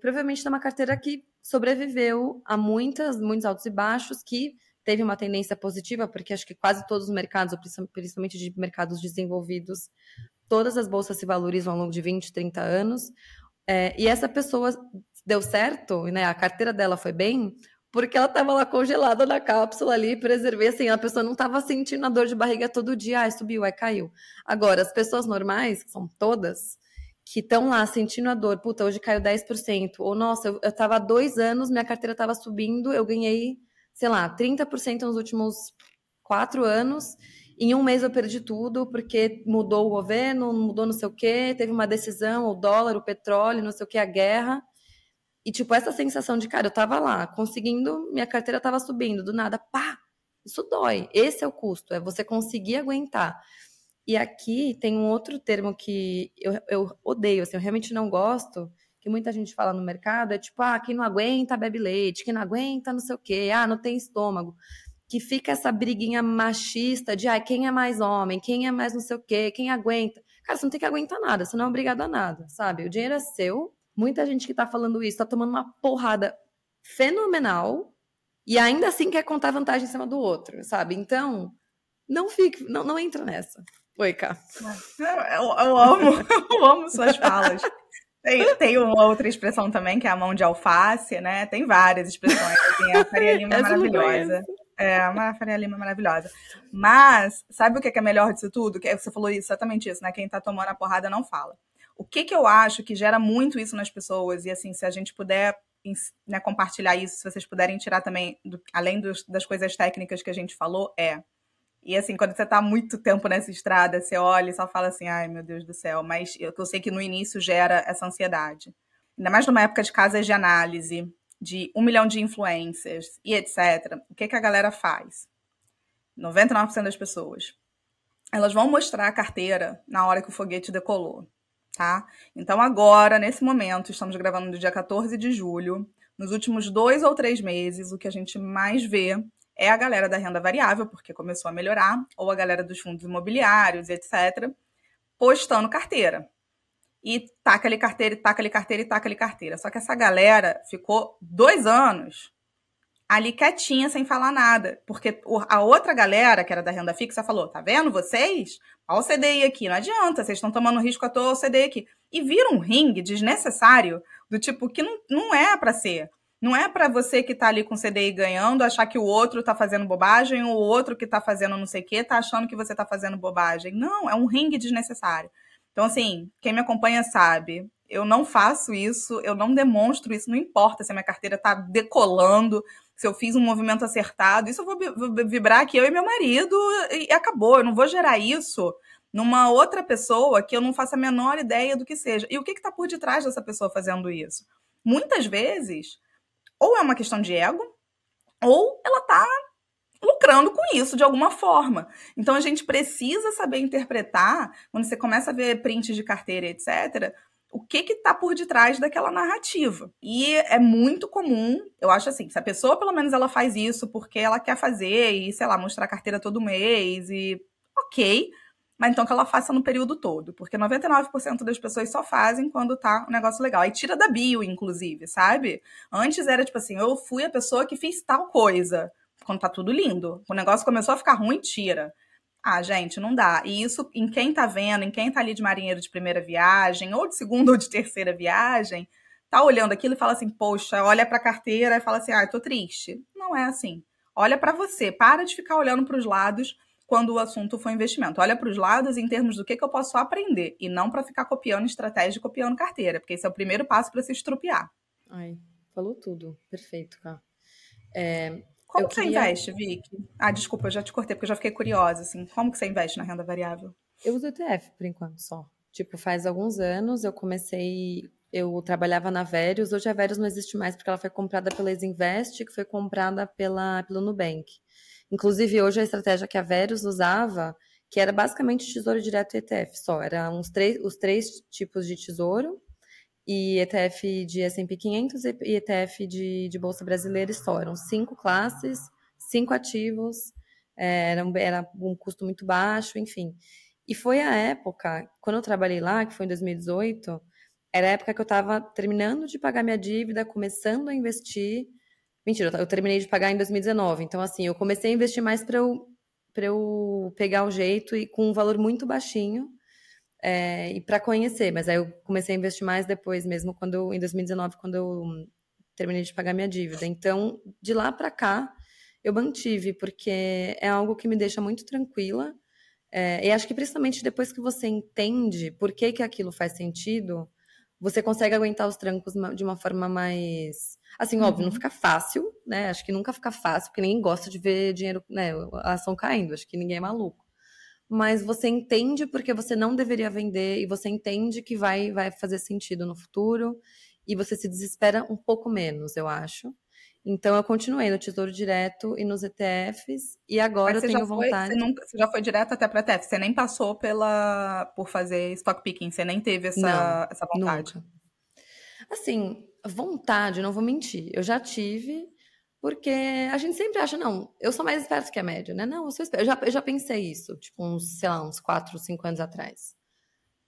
provavelmente ter uma carteira que sobreviveu a muitas, muitos altos e baixos, que teve uma tendência positiva, porque acho que quase todos os mercados, principalmente de mercados desenvolvidos, todas as bolsas se valorizam ao longo de 20, 30 anos. É, e essa pessoa deu certo, né? A carteira dela foi bem, porque ela estava lá congelada na cápsula ali, preservei assim, a pessoa não estava sentindo a dor de barriga todo dia, ai, subiu, ai, caiu. Agora, as pessoas normais, que são todas, que estão lá sentindo a dor, puta, hoje caiu 10%, ou nossa, eu, eu tava há dois anos, minha carteira estava subindo, eu ganhei, sei lá, 30% nos últimos quatro anos, em um mês eu perdi tudo, porque mudou o governo, mudou não sei o quê, teve uma decisão, o dólar, o petróleo, não sei o quê, a guerra. E, tipo, essa sensação de, cara, eu tava lá, conseguindo, minha carteira tava subindo, do nada, pá, isso dói. Esse é o custo, é você conseguir aguentar. E aqui tem um outro termo que eu, eu odeio, assim, eu realmente não gosto, que muita gente fala no mercado, é tipo, ah, quem não aguenta bebe leite, quem não aguenta não sei o quê, ah, não tem estômago. Que fica essa briguinha machista de, ah, quem é mais homem, quem é mais não sei o quê, quem aguenta. Cara, você não tem que aguentar nada, você não é obrigado a nada, sabe? O dinheiro é seu. Muita gente que tá falando isso tá tomando uma porrada fenomenal e ainda assim quer contar vantagem em cima do outro, sabe? Então, não fique, não, não entra nessa. Oi, Cá. Eu, eu, amo, eu amo suas falas. Tem, tem uma outra expressão também, que é a mão de alface, né? Tem várias expressões. Tem a Faria Lima é maravilhosa. É, a Faria Lima maravilhosa. Mas, sabe o que é melhor disso tudo? Que você falou exatamente isso, né? Quem tá tomando a porrada não fala. O que que eu acho que gera muito isso nas pessoas, e assim, se a gente puder né, compartilhar isso, se vocês puderem tirar também, do, além dos, das coisas técnicas que a gente falou, é. E assim, quando você está muito tempo nessa estrada, você olha e só fala assim, ai meu Deus do céu, mas eu, eu sei que no início gera essa ansiedade. Ainda mais numa época de casas de análise, de um milhão de influencers e etc. O que, que a galera faz? 99% das pessoas. Elas vão mostrar a carteira na hora que o foguete decolou tá? Então, agora, nesse momento, estamos gravando no dia 14 de julho. Nos últimos dois ou três meses, o que a gente mais vê é a galera da renda variável, porque começou a melhorar, ou a galera dos fundos imobiliários, etc., postando carteira. E taca ali carteira, e taca ali carteira, e taca ali carteira. Só que essa galera ficou dois anos ali quietinha, sem falar nada. Porque a outra galera, que era da renda fixa, falou: tá vendo vocês? Olha o CDI aqui, não adianta, vocês estão tomando risco à toa o CDI aqui. E vira um ringue desnecessário, do tipo que não, não é para ser. Não é para você que está ali com CDI ganhando achar que o outro está fazendo bobagem ou o outro que está fazendo não sei o quê está achando que você está fazendo bobagem. Não, é um ringue desnecessário. Então, assim, quem me acompanha sabe, eu não faço isso, eu não demonstro isso, não importa se a minha carteira está decolando, se eu fiz um movimento acertado, isso eu vou, vibrar aqui eu e meu marido e acabou. Eu não vou gerar isso numa outra pessoa que eu não faço a menor ideia do que seja. E o que está por detrás dessa pessoa fazendo isso? Muitas vezes, ou é uma questão de ego, ou ela está lucrando com isso de alguma forma. Então a gente precisa saber interpretar, quando você começa a ver prints de carteira, etc., o que que tá por detrás daquela narrativa. E é muito comum, eu acho assim, se a pessoa pelo menos ela faz isso porque ela quer fazer e, sei lá, mostrar a carteira todo mês e ok, mas então que ela faça no período todo, porque 99% das pessoas só fazem quando tá um negócio legal. Aí tira da bio, inclusive, sabe? Antes era tipo assim, eu fui a pessoa que fez tal coisa, quando tá tudo lindo. O negócio começou a ficar ruim, tira. Ah, gente, não dá. E isso, em quem tá vendo, em quem tá ali de marinheiro de primeira viagem, ou de segunda ou de terceira viagem, tá olhando aquilo e fala assim, poxa, olha pra carteira e fala assim, ah, eu tô triste. Não é assim. Olha para você, para de ficar olhando para os lados quando o assunto for investimento. Olha para os lados em termos do que, que eu posso aprender e não para ficar copiando estratégia e copiando carteira, porque esse é o primeiro passo para se estrupiar. Ai, falou tudo. Perfeito, cara. É, como eu que queria... você investe, Vicky? Ah, desculpa, eu já te cortei, porque eu já fiquei curiosa, assim. Como que você investe na renda variável? Eu uso ETF, por enquanto, só. Tipo, faz alguns anos eu comecei... Eu trabalhava na Verius, hoje a Verius não existe mais, porque ela foi comprada pela Exinvest, que foi comprada pela, pelo Nubank. Inclusive, hoje a estratégia que a Verius usava, que era basicamente tesouro direto e ETF só. Era uns três, os três tipos de tesouro, e ETF de S&P 500 e ETF de, de Bolsa Brasileira só. Eram cinco classes, cinco ativos, é, era, um, era um custo muito baixo, enfim. E foi a época, quando eu trabalhei lá, que foi em 2018, era a época que eu estava terminando de pagar minha dívida, começando a investir. Mentira, eu terminei de pagar em 2019. Então, assim, eu comecei a investir mais para eu, eu pegar o jeito e com um valor muito baixinho é, e para conhecer, mas aí eu comecei a investir mais depois mesmo, quando em 2019, quando eu terminei de pagar minha dívida. Então, de lá para cá, eu mantive, porque é algo que me deixa muito tranquila. É, e acho que principalmente depois que você entende por que, que aquilo faz sentido, você consegue aguentar os trancos de uma forma mais. Assim, óbvio, não uhum. fica fácil, né? Acho que nunca fica fácil, porque ninguém gosta de ver dinheiro, né? A ação caindo, acho que ninguém é maluco mas você entende porque você não deveria vender e você entende que vai, vai fazer sentido no futuro e você se desespera um pouco menos, eu acho. Então eu continuei no Tesouro Direto e nos ETFs e agora eu tenho vontade. Foi, você, nunca, você, já foi direto até para ETF, você nem passou pela por fazer stock picking, você nem teve essa, não, essa vontade. Nunca. Assim, vontade, não vou mentir. Eu já tive, porque a gente sempre acha, não, eu sou mais esperto que a média, né? Não, eu sou esperto. Eu já, eu já pensei isso, tipo, uns, sei lá, uns 4, 5 anos atrás.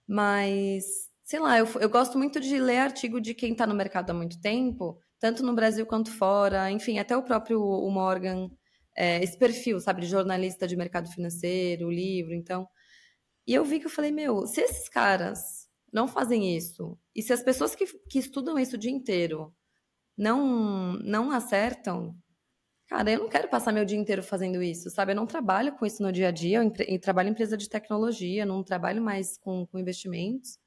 Mas, sei lá, eu, eu gosto muito de ler artigo de quem está no mercado há muito tempo, tanto no Brasil quanto fora, enfim, até o próprio o Morgan, é, esse perfil, sabe, de jornalista de mercado financeiro, livro, então. E eu vi que eu falei, meu, se esses caras não fazem isso, e se as pessoas que, que estudam isso o dia inteiro não não acertam, cara, eu não quero passar meu dia inteiro fazendo isso, sabe? Eu não trabalho com isso no dia a dia, eu, eu trabalho em empresa de tecnologia, não trabalho mais com, com investimentos.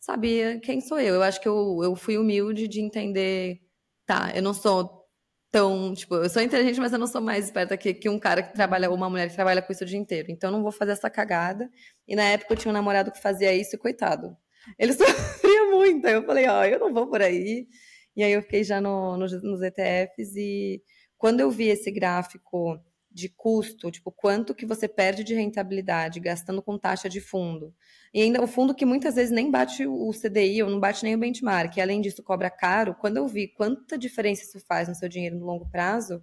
Sabe, quem sou eu? Eu acho que eu, eu fui humilde de entender Tá, eu não sou tão, tipo, eu sou inteligente, mas eu não sou mais esperta que, que um cara que trabalha, ou uma mulher que trabalha com isso o dia inteiro. Então eu não vou fazer essa cagada. E na época eu tinha um namorado que fazia isso e coitado. Ele sofria muito. Aí eu falei, ó, oh, eu não vou por aí. E aí eu fiquei já no, no, nos ETFs e quando eu vi esse gráfico de custo, tipo, quanto que você perde de rentabilidade gastando com taxa de fundo. E ainda o fundo que muitas vezes nem bate o CDI ou não bate nem o benchmark, e além disso cobra caro, quando eu vi quanta diferença isso faz no seu dinheiro no longo prazo,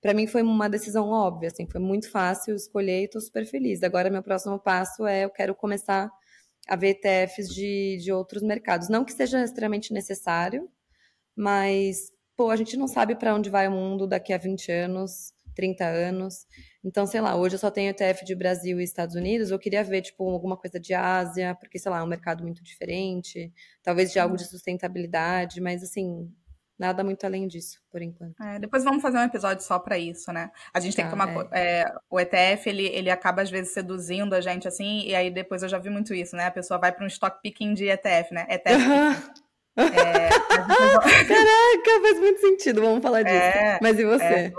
para mim foi uma decisão óbvia, assim, foi muito fácil escolher e estou super feliz. Agora meu próximo passo é eu quero começar a ver ETFs de, de outros mercados. Não que seja extremamente necessário, mas pô, a gente não sabe para onde vai o mundo daqui a 20 anos 30 anos. Então, sei lá, hoje eu só tenho ETF de Brasil e Estados Unidos, eu queria ver, tipo, alguma coisa de Ásia, porque, sei lá, é um mercado muito diferente, talvez de algo de sustentabilidade, mas, assim, nada muito além disso, por enquanto. É, depois vamos fazer um episódio só para isso, né? A gente tem que tá, tomar... É. É, o ETF, ele, ele acaba, às vezes, seduzindo a gente, assim, e aí depois eu já vi muito isso, né? A pessoa vai para um stock picking de ETF, né? ETF... É, Caraca, faz muito sentido, vamos falar disso. É, Mas e você?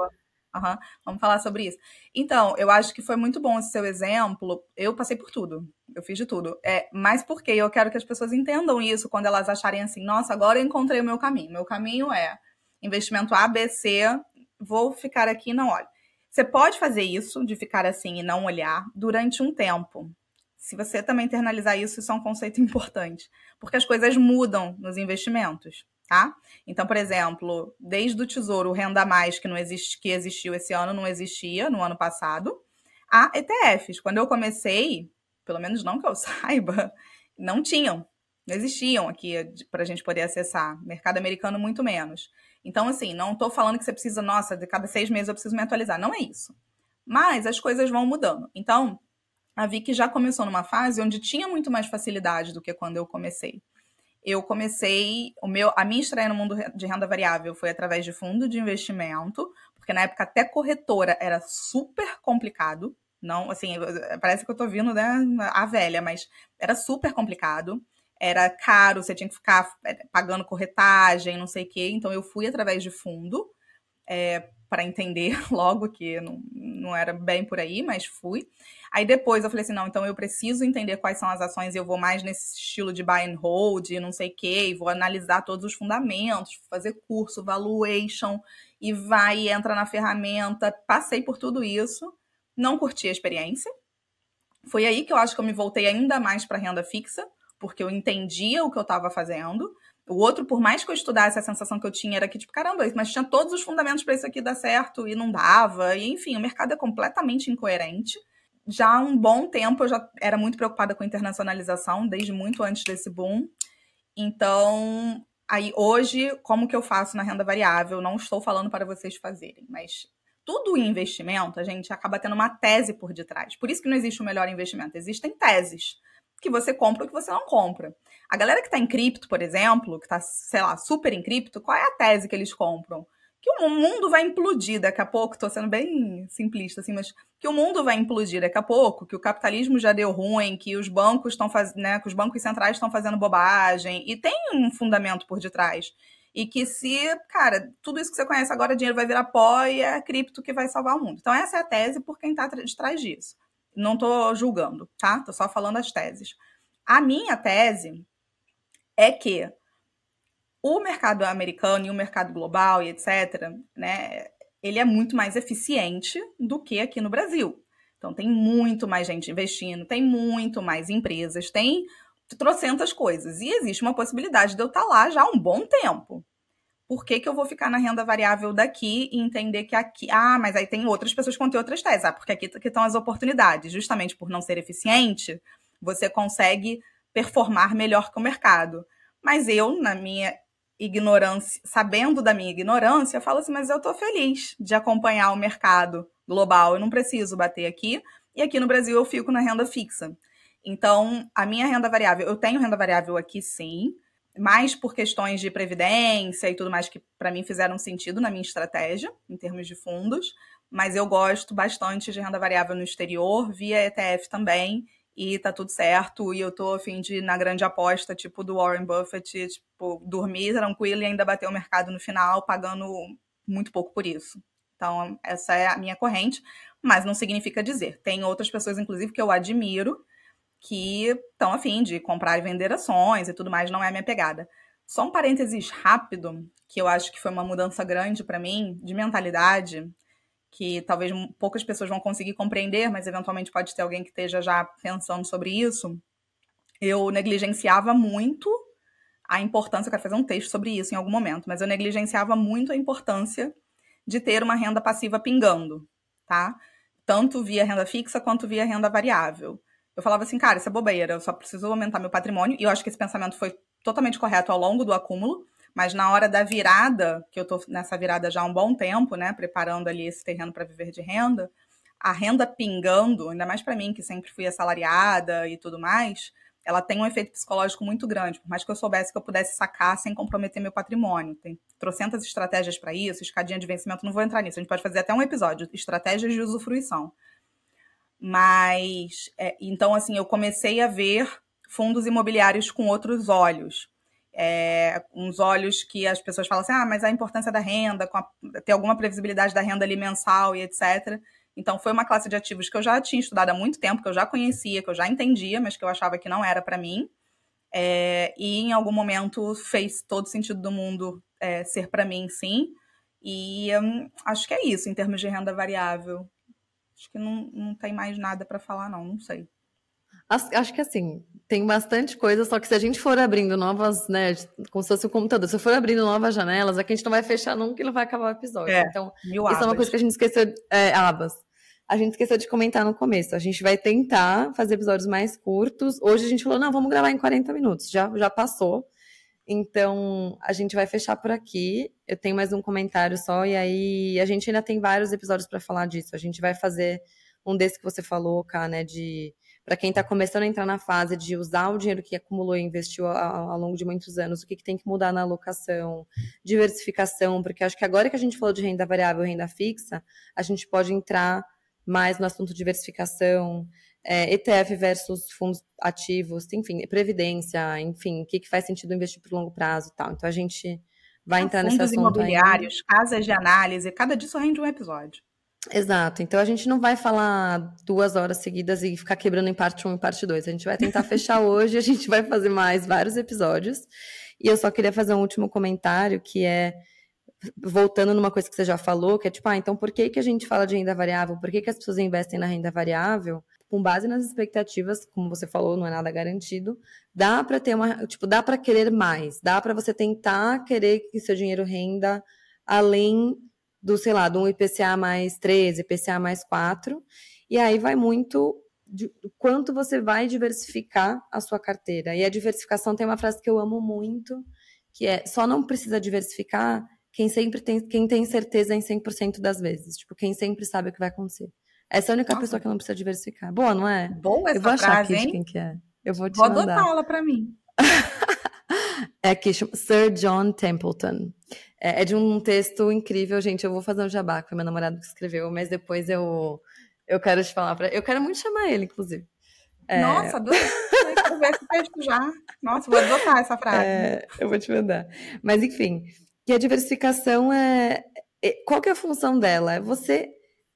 Uhum. Vamos falar sobre isso. Então, eu acho que foi muito bom esse seu exemplo. Eu passei por tudo. Eu fiz de tudo. É, mas porque eu quero que as pessoas entendam isso quando elas acharem assim, nossa, agora eu encontrei o meu caminho. Meu caminho é investimento ABC, vou ficar aqui e não olho. Você pode fazer isso, de ficar assim e não olhar, durante um tempo. Se você também internalizar isso, isso é um conceito importante. Porque as coisas mudam nos investimentos tá? Então, por exemplo, desde o Tesouro, Renda Mais, que, não existe, que existiu esse ano, não existia no ano passado, a ETFs. Quando eu comecei, pelo menos não que eu saiba, não tinham, não existiam aqui para a gente poder acessar. Mercado americano, muito menos. Então, assim, não estou falando que você precisa, nossa, de cada seis meses eu preciso me atualizar. Não é isso. Mas as coisas vão mudando. Então, a Vicky já começou numa fase onde tinha muito mais facilidade do que quando eu comecei eu comecei o meu a minha estreia no mundo de renda variável foi através de fundo de investimento, porque na época até corretora era super complicado. Não, assim, parece que eu tô vindo né, a velha, mas era super complicado. Era caro, você tinha que ficar é, pagando corretagem, não sei o quê. Então eu fui através de fundo. É, para entender logo que não, não era bem por aí, mas fui. Aí depois eu falei assim, não, então eu preciso entender quais são as ações eu vou mais nesse estilo de buy and hold, não sei o quê, e vou analisar todos os fundamentos, fazer curso, valuation, e vai e entra na ferramenta. Passei por tudo isso, não curti a experiência. Foi aí que eu acho que eu me voltei ainda mais para renda fixa, porque eu entendia o que eu estava fazendo. O outro, por mais que eu estudasse, a sensação que eu tinha era que, tipo, caramba, mas tinha todos os fundamentos para isso aqui dar certo e não dava. E, enfim, o mercado é completamente incoerente. Já há um bom tempo eu já era muito preocupada com internacionalização, desde muito antes desse boom. Então, aí hoje, como que eu faço na renda variável? Não estou falando para vocês fazerem, mas tudo em investimento, a gente acaba tendo uma tese por detrás. Por isso que não existe o melhor investimento, existem teses que você compra ou que você não compra. A galera que está em cripto, por exemplo, que está, sei lá, super em cripto, qual é a tese que eles compram? Que o mundo vai implodir daqui a pouco, estou sendo bem simplista, assim, mas que o mundo vai implodir daqui a pouco, que o capitalismo já deu ruim, que os bancos estão fazendo, né, que os bancos centrais estão fazendo bobagem, e tem um fundamento por detrás. E que se, cara, tudo isso que você conhece agora, dinheiro vai virar pó e é cripto que vai salvar o mundo. Então, essa é a tese por quem está de trás disso. Não estou julgando, tá? Estou só falando as teses. A minha tese é que o mercado americano e o mercado global e etc., né, ele é muito mais eficiente do que aqui no Brasil. Então, tem muito mais gente investindo, tem muito mais empresas, tem trocentas coisas. E existe uma possibilidade de eu estar lá já há um bom tempo por que, que eu vou ficar na renda variável daqui e entender que aqui. Ah, mas aí tem outras pessoas que vão ter outras teses. Ah, porque aqui que estão as oportunidades. Justamente por não ser eficiente, você consegue performar melhor que o mercado. Mas eu, na minha ignorância, sabendo da minha ignorância, falo assim: mas eu estou feliz de acompanhar o mercado global. Eu não preciso bater aqui. E aqui no Brasil eu fico na renda fixa. Então, a minha renda variável, eu tenho renda variável aqui sim, mais por questões de previdência e tudo mais que para mim fizeram sentido na minha estratégia em termos de fundos, mas eu gosto bastante de renda variável no exterior, via ETF também, e tá tudo certo, e eu tô a fim de na grande aposta, tipo, do Warren Buffett, tipo, dormir tranquilo e ainda bater o mercado no final, pagando muito pouco por isso. Então, essa é a minha corrente, mas não significa dizer. Tem outras pessoas, inclusive, que eu admiro, que estão a fim de comprar e vender ações e tudo mais, não é a minha pegada. Só um parênteses rápido, que eu acho que foi uma mudança grande para mim, de mentalidade, que talvez poucas pessoas vão conseguir compreender, mas eventualmente pode ter alguém que esteja já pensando sobre isso. Eu negligenciava muito a importância, eu quero fazer um texto sobre isso em algum momento, mas eu negligenciava muito a importância de ter uma renda passiva pingando, tá? Tanto via renda fixa quanto via renda variável. Eu falava assim, cara, isso é bobeira, eu só preciso aumentar meu patrimônio, e eu acho que esse pensamento foi totalmente correto ao longo do acúmulo, mas na hora da virada, que eu estou nessa virada já há um bom tempo, né, preparando ali esse terreno para viver de renda, a renda pingando, ainda mais para mim que sempre fui assalariada e tudo mais, ela tem um efeito psicológico muito grande, por mais que eu soubesse que eu pudesse sacar sem comprometer meu patrimônio. Tem trocentas estratégias para isso, escadinha de vencimento, não vou entrar nisso, a gente pode fazer até um episódio, estratégias de usufruição. Mas, é, então, assim, eu comecei a ver fundos imobiliários com outros olhos é, uns olhos que as pessoas falam assim, ah, mas a importância da renda, a, ter alguma previsibilidade da renda ali mensal e etc. Então, foi uma classe de ativos que eu já tinha estudado há muito tempo, que eu já conhecia, que eu já entendia, mas que eu achava que não era para mim. É, e em algum momento fez todo sentido do mundo é, ser para mim, sim. E hum, acho que é isso em termos de renda variável. Acho que não, não tem mais nada para falar, não, não sei. Acho que assim, tem bastante coisa, só que se a gente for abrindo novas, né, como se fosse o um computador, se for abrindo novas janelas, aqui a gente não vai fechar nunca e não vai acabar o episódio. É, então, isso abas. é uma coisa que a gente esqueceu, é, abas. A gente esqueceu de comentar no começo. A gente vai tentar fazer episódios mais curtos. Hoje a gente falou, não, vamos gravar em 40 minutos. Já, já passou. Então, a gente vai fechar por aqui. Eu tenho mais um comentário só, e aí a gente ainda tem vários episódios para falar disso. A gente vai fazer um desse que você falou, cá, né, de para quem está começando a entrar na fase de usar o dinheiro que acumulou e investiu ao, ao longo de muitos anos, o que, que, tem que mudar na alocação, diversificação, porque acho que agora que a gente falou de renda variável e renda fixa, a gente pode entrar mais no assunto diversificação, é, ETF versus fundos ativos, enfim, previdência, enfim, o que, que faz sentido investir por longo prazo e tal. Então a gente vai entrar fundos nesse assunto. imobiliários, aí. casas de análise, cada disso rende um episódio. Exato. Então a gente não vai falar duas horas seguidas e ficar quebrando em parte 1 e parte 2. A gente vai tentar fechar hoje, a gente vai fazer mais vários episódios. E eu só queria fazer um último comentário, que é voltando numa coisa que você já falou, que é tipo, ah, então por que, que a gente fala de renda variável? Por que, que as pessoas investem na renda variável? Com base nas expectativas, como você falou, não é nada garantido, dá para ter uma, tipo, dá para querer mais, dá para você tentar querer que seu dinheiro renda além do, sei lá, de um IPCA mais 13, IPCA mais 4, e aí vai muito de quanto você vai diversificar a sua carteira. E a diversificação tem uma frase que eu amo muito, que é só não precisa diversificar quem sempre tem, quem tem certeza em 100% das vezes. Tipo, quem sempre sabe o que vai acontecer. Essa é a única Nossa. pessoa que não precisa diversificar. Boa, não é? Boa essa Eu vou achar frase, aqui hein? quem que é. Eu vou te vou adotá-la para mim. é que chama Sir John Templeton. É, é, de um texto incrível, gente. Eu vou fazer um jabá, que foi meu namorado que escreveu, mas depois eu, eu quero te falar. Pra... Eu quero muito chamar ele, inclusive. É... Nossa, adorei. Texto já. Nossa, vou adotar essa frase. É, eu vou te mandar. Mas, enfim, que a diversificação é, é. Qual que é a função dela? É você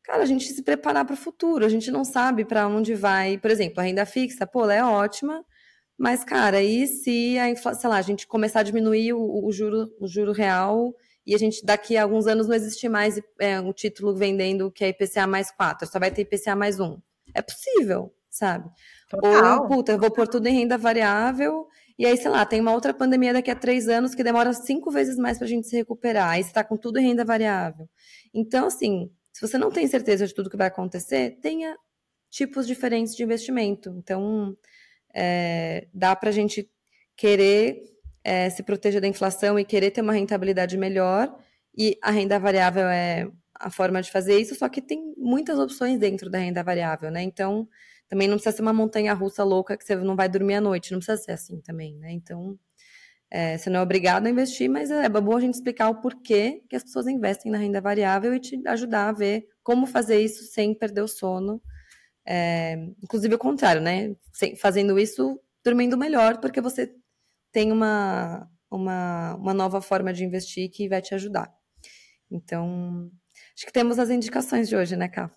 cara, a gente se preparar para o futuro. A gente não sabe para onde vai. Por exemplo, a renda fixa, pô, ela é ótima, mas, cara, e se a inflação, sei lá, a gente começar a diminuir o, o, juro, o juro real e a gente daqui a alguns anos não existir mais é, um título vendendo que é IPCA mais 4, só vai ter IPCA mais 1. É possível, sabe? Total. Ou, puta, eu vou pôr tudo em renda variável e aí, sei lá, tem uma outra pandemia daqui a três anos que demora cinco vezes mais para a gente se recuperar. Aí você está com tudo em renda variável. Então, assim, se você não tem certeza de tudo que vai acontecer, tenha tipos diferentes de investimento. Então, é, dá para a gente querer é, se proteger da inflação e querer ter uma rentabilidade melhor, e a renda variável é a forma de fazer isso, só que tem muitas opções dentro da renda variável, né? Então, também não precisa ser uma montanha russa louca que você não vai dormir à noite, não precisa ser assim também, né? Então, é, você não é obrigado a investir, mas é bom a gente explicar o porquê que as pessoas investem na renda variável e te ajudar a ver como fazer isso sem perder o sono É, inclusive o contrário, né? Fazendo isso, dormindo melhor, porque você tem uma, uma, uma nova forma de investir que vai te ajudar. Então, acho que temos as indicações de hoje, né, Cá?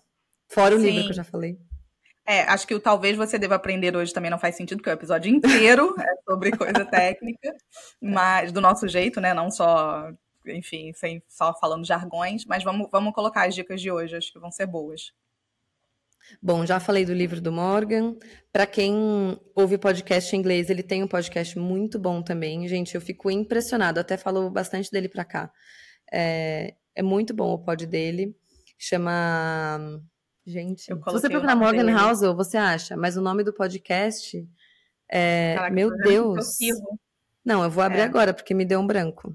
Fora o Sim. livro que eu já falei. É, acho que o talvez você deva aprender hoje também não faz sentido, porque o episódio inteiro é sobre coisa técnica, mas do nosso jeito, né? Não só, enfim, sem, só falando jargões, mas vamos, vamos colocar as dicas de hoje, acho que vão ser boas. Bom, já falei do livro do Morgan. Para quem ouve podcast em inglês, ele tem um podcast muito bom também. Gente, eu fico impressionado, até falo bastante dele para cá. É, é, muito bom o pod dele. Chama. Gente, se você procurar Morgan dele. Housel, você acha, mas o nome do podcast é. Caraca, meu Deus. Não, eu vou abrir é. agora, porque me deu um branco.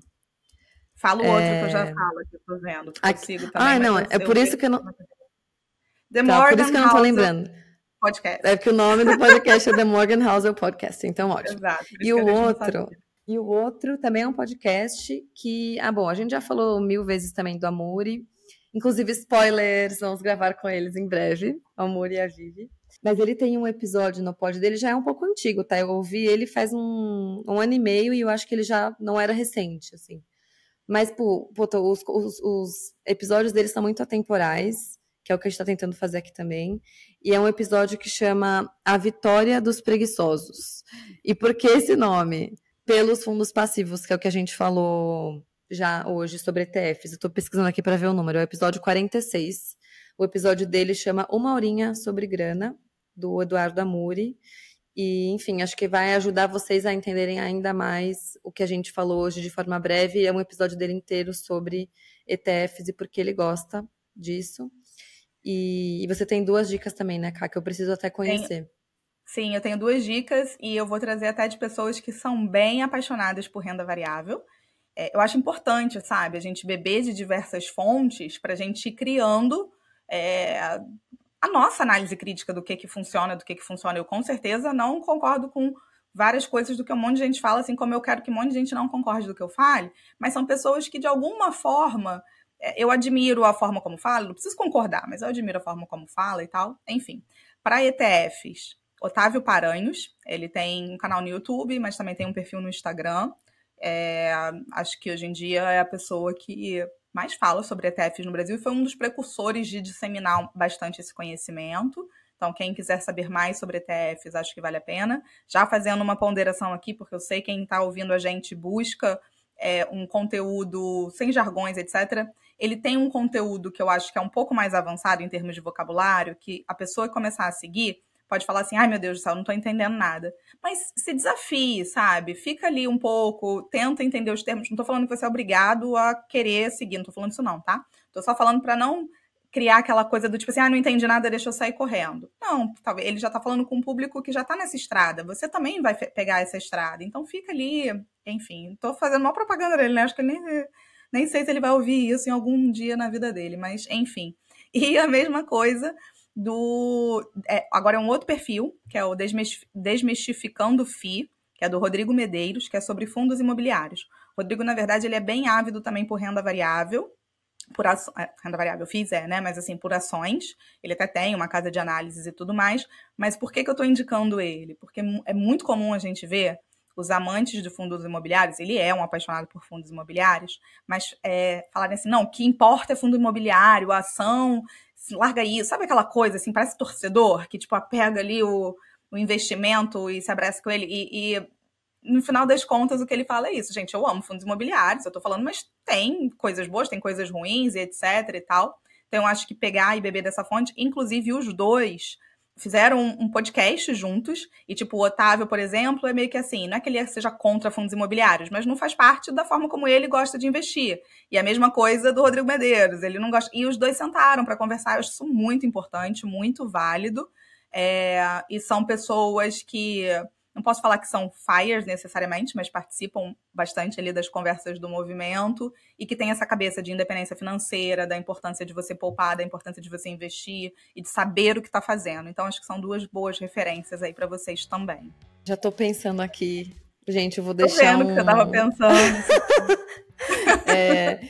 Fala o outro que eu já é. falo, que eu tô vendo. Aqui... Também, ah, não, é por isso que eu não. The tá, Morgan por isso que eu não tô lembrando. Podcast. É que o nome do podcast é The Morgan Housel Podcast, então ótimo. Exato. E o outro, e o outro também é um podcast que, ah, bom, a gente já falou mil vezes também do Amuri. Inclusive, spoilers, vamos gravar com eles em breve, o Amuri e a Vivi. Mas ele tem um episódio no pod dele, já é um pouco antigo, tá? Eu ouvi ele faz um, um ano e meio e eu acho que ele já não era recente, assim. Mas, pô, os, os, os episódios dele são muito atemporais que é o que a gente está tentando fazer aqui também. E é um episódio que chama A Vitória dos Preguiçosos. E por que esse nome? Pelos fundos passivos, que é o que a gente falou já hoje sobre ETFs. Eu estou pesquisando aqui para ver o número. É o episódio 46. O episódio dele chama Uma Horinha sobre Grana, do Eduardo Amuri. E, enfim, acho que vai ajudar vocês a entenderem ainda mais o que a gente falou hoje de forma breve. É um episódio dele inteiro sobre ETFs e por que ele gosta disso. E, e, você tem duas dicas também, né, Ká, que eu preciso até conhecer. Sim, eu tenho duas dicas e eu vou trazer até de pessoas que são bem apaixonadas por renda variável. É, eu acho importante, sabe, a gente beber de diversas fontes para a gente ir criando é, a nossa análise crítica do que, que funciona, do que, que funciona. Eu com certeza não concordo com várias coisas do que um monte de gente fala, assim como eu quero que um monte de gente não concorde do que eu fale, mas são pessoas que de alguma forma é, eu admiro a forma como fala, não preciso concordar, mas eu admiro a forma como fala e tal. Enfim, para ETFs, Otávio Paranhos, ele tem um canal no YouTube, mas também tem um perfil no Instagram. É, acho que hoje em dia é a pessoa que mais fala sobre ETFs no Brasil e foi um dos precursores de disseminar bastante esse conhecimento. Então, quem quiser saber mais sobre ETFs, acho que vale a pena. Já fazendo uma ponderação aqui, porque eu sei quem está ouvindo a gente busca é, um conteúdo sem jargões, etc ele tem um conteúdo que eu acho que é um pouco mais avançado em termos de vocabulário, que a pessoa que começar a seguir pode falar assim, ai meu Deus do céu, não estou entendendo nada. Mas se desafie, sabe? Fica ali um pouco, tenta entender os termos. Não estou falando que você é obrigado a querer seguir, não estou falando isso não, tá? Estou só falando para não criar aquela coisa do tipo assim, ah, não entendi nada, deixa eu sair correndo. Não, talvez ele já está falando com um público que já está nessa estrada. Você também vai pegar essa estrada. Então fica ali, enfim, estou fazendo uma propaganda dele, né? Acho que ele nem nem sei se ele vai ouvir isso em algum dia na vida dele, mas enfim. E a mesma coisa do. É, agora é um outro perfil, que é o Desmistificando FI, que é do Rodrigo Medeiros, que é sobre fundos imobiliários. Rodrigo, na verdade, ele é bem ávido também por renda variável, por aço... É, renda variável FIIs é, né? Mas assim, por ações. Ele até tem uma casa de análises e tudo mais. Mas por que, que eu estou indicando ele? Porque é muito comum a gente ver os amantes de fundos imobiliários, ele é um apaixonado por fundos imobiliários, mas é, falarem assim, não, o que importa é fundo imobiliário, a ação, larga isso, sabe aquela coisa assim, parece torcedor, que tipo, apega ali o, o investimento e se abraça com ele, e, e no final das contas, o que ele fala é isso, gente. Eu amo fundos imobiliários, eu tô falando, mas tem coisas boas, tem coisas ruins e etc e tal. Então, eu acho que pegar e beber dessa fonte, inclusive os dois fizeram um, podcast juntos, e tipo, o Otávio, por exemplo, é meio que assim, não é que ele seja contra fundos imobiliários, mas não faz parte da forma como ele gosta de investir. E a mesma coisa do Rodrigo Medeiros, ele não gosta. E os dois sentaram para conversar, eu acho isso muito importante, muito válido. É... e são pessoas que não posso falar que são fires necessariamente, mas participam bastante ali das conversas do movimento e que tem essa cabeça de independência financeira, da importância de você poupar, da importância de você investir e de saber o que está fazendo. Então, acho que são duas boas referências aí para vocês também. Já estou pensando aqui. Gente, eu vou deixar. Tô vendo um... que você estava pensando. É,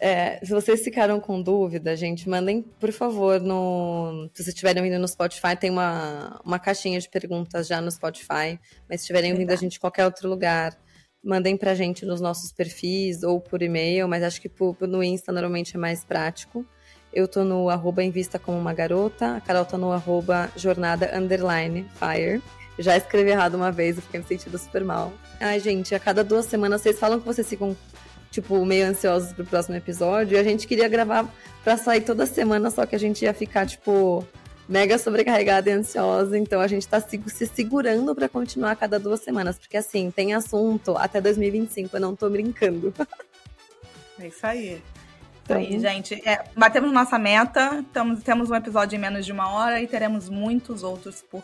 é, se vocês ficaram com dúvida, gente, mandem, por favor, no. Se vocês estiverem ouvindo no Spotify, tem uma, uma caixinha de perguntas já no Spotify. Mas se estiverem ouvindo a gente em qualquer outro lugar, mandem pra gente nos nossos perfis ou por e-mail, mas acho que no Insta normalmente é mais prático. Eu tô no arroba Invista Como Uma Garota, a Carol tá no arroba Jornada Underline Fire. Já escrevi errado uma vez e fiquei me sentindo super mal. Ai, gente, a cada duas semanas vocês falam que vocês ficam, tipo, meio ansiosos pro próximo episódio. E a gente queria gravar pra sair toda semana, só que a gente ia ficar, tipo, mega sobrecarregada e ansiosa. Então a gente tá se, se segurando para continuar a cada duas semanas. Porque, assim, tem assunto até 2025, eu não tô brincando. É isso aí. Então, aí, gente. É, batemos nossa meta, tamo, temos um episódio em menos de uma hora e teremos muitos outros por.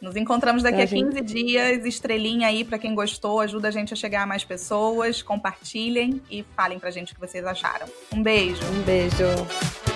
Nos encontramos daqui é, a 15 gente... dias. Estrelinha aí para quem gostou, ajuda a gente a chegar a mais pessoas. Compartilhem e falem pra gente o que vocês acharam. Um beijo. Um beijo.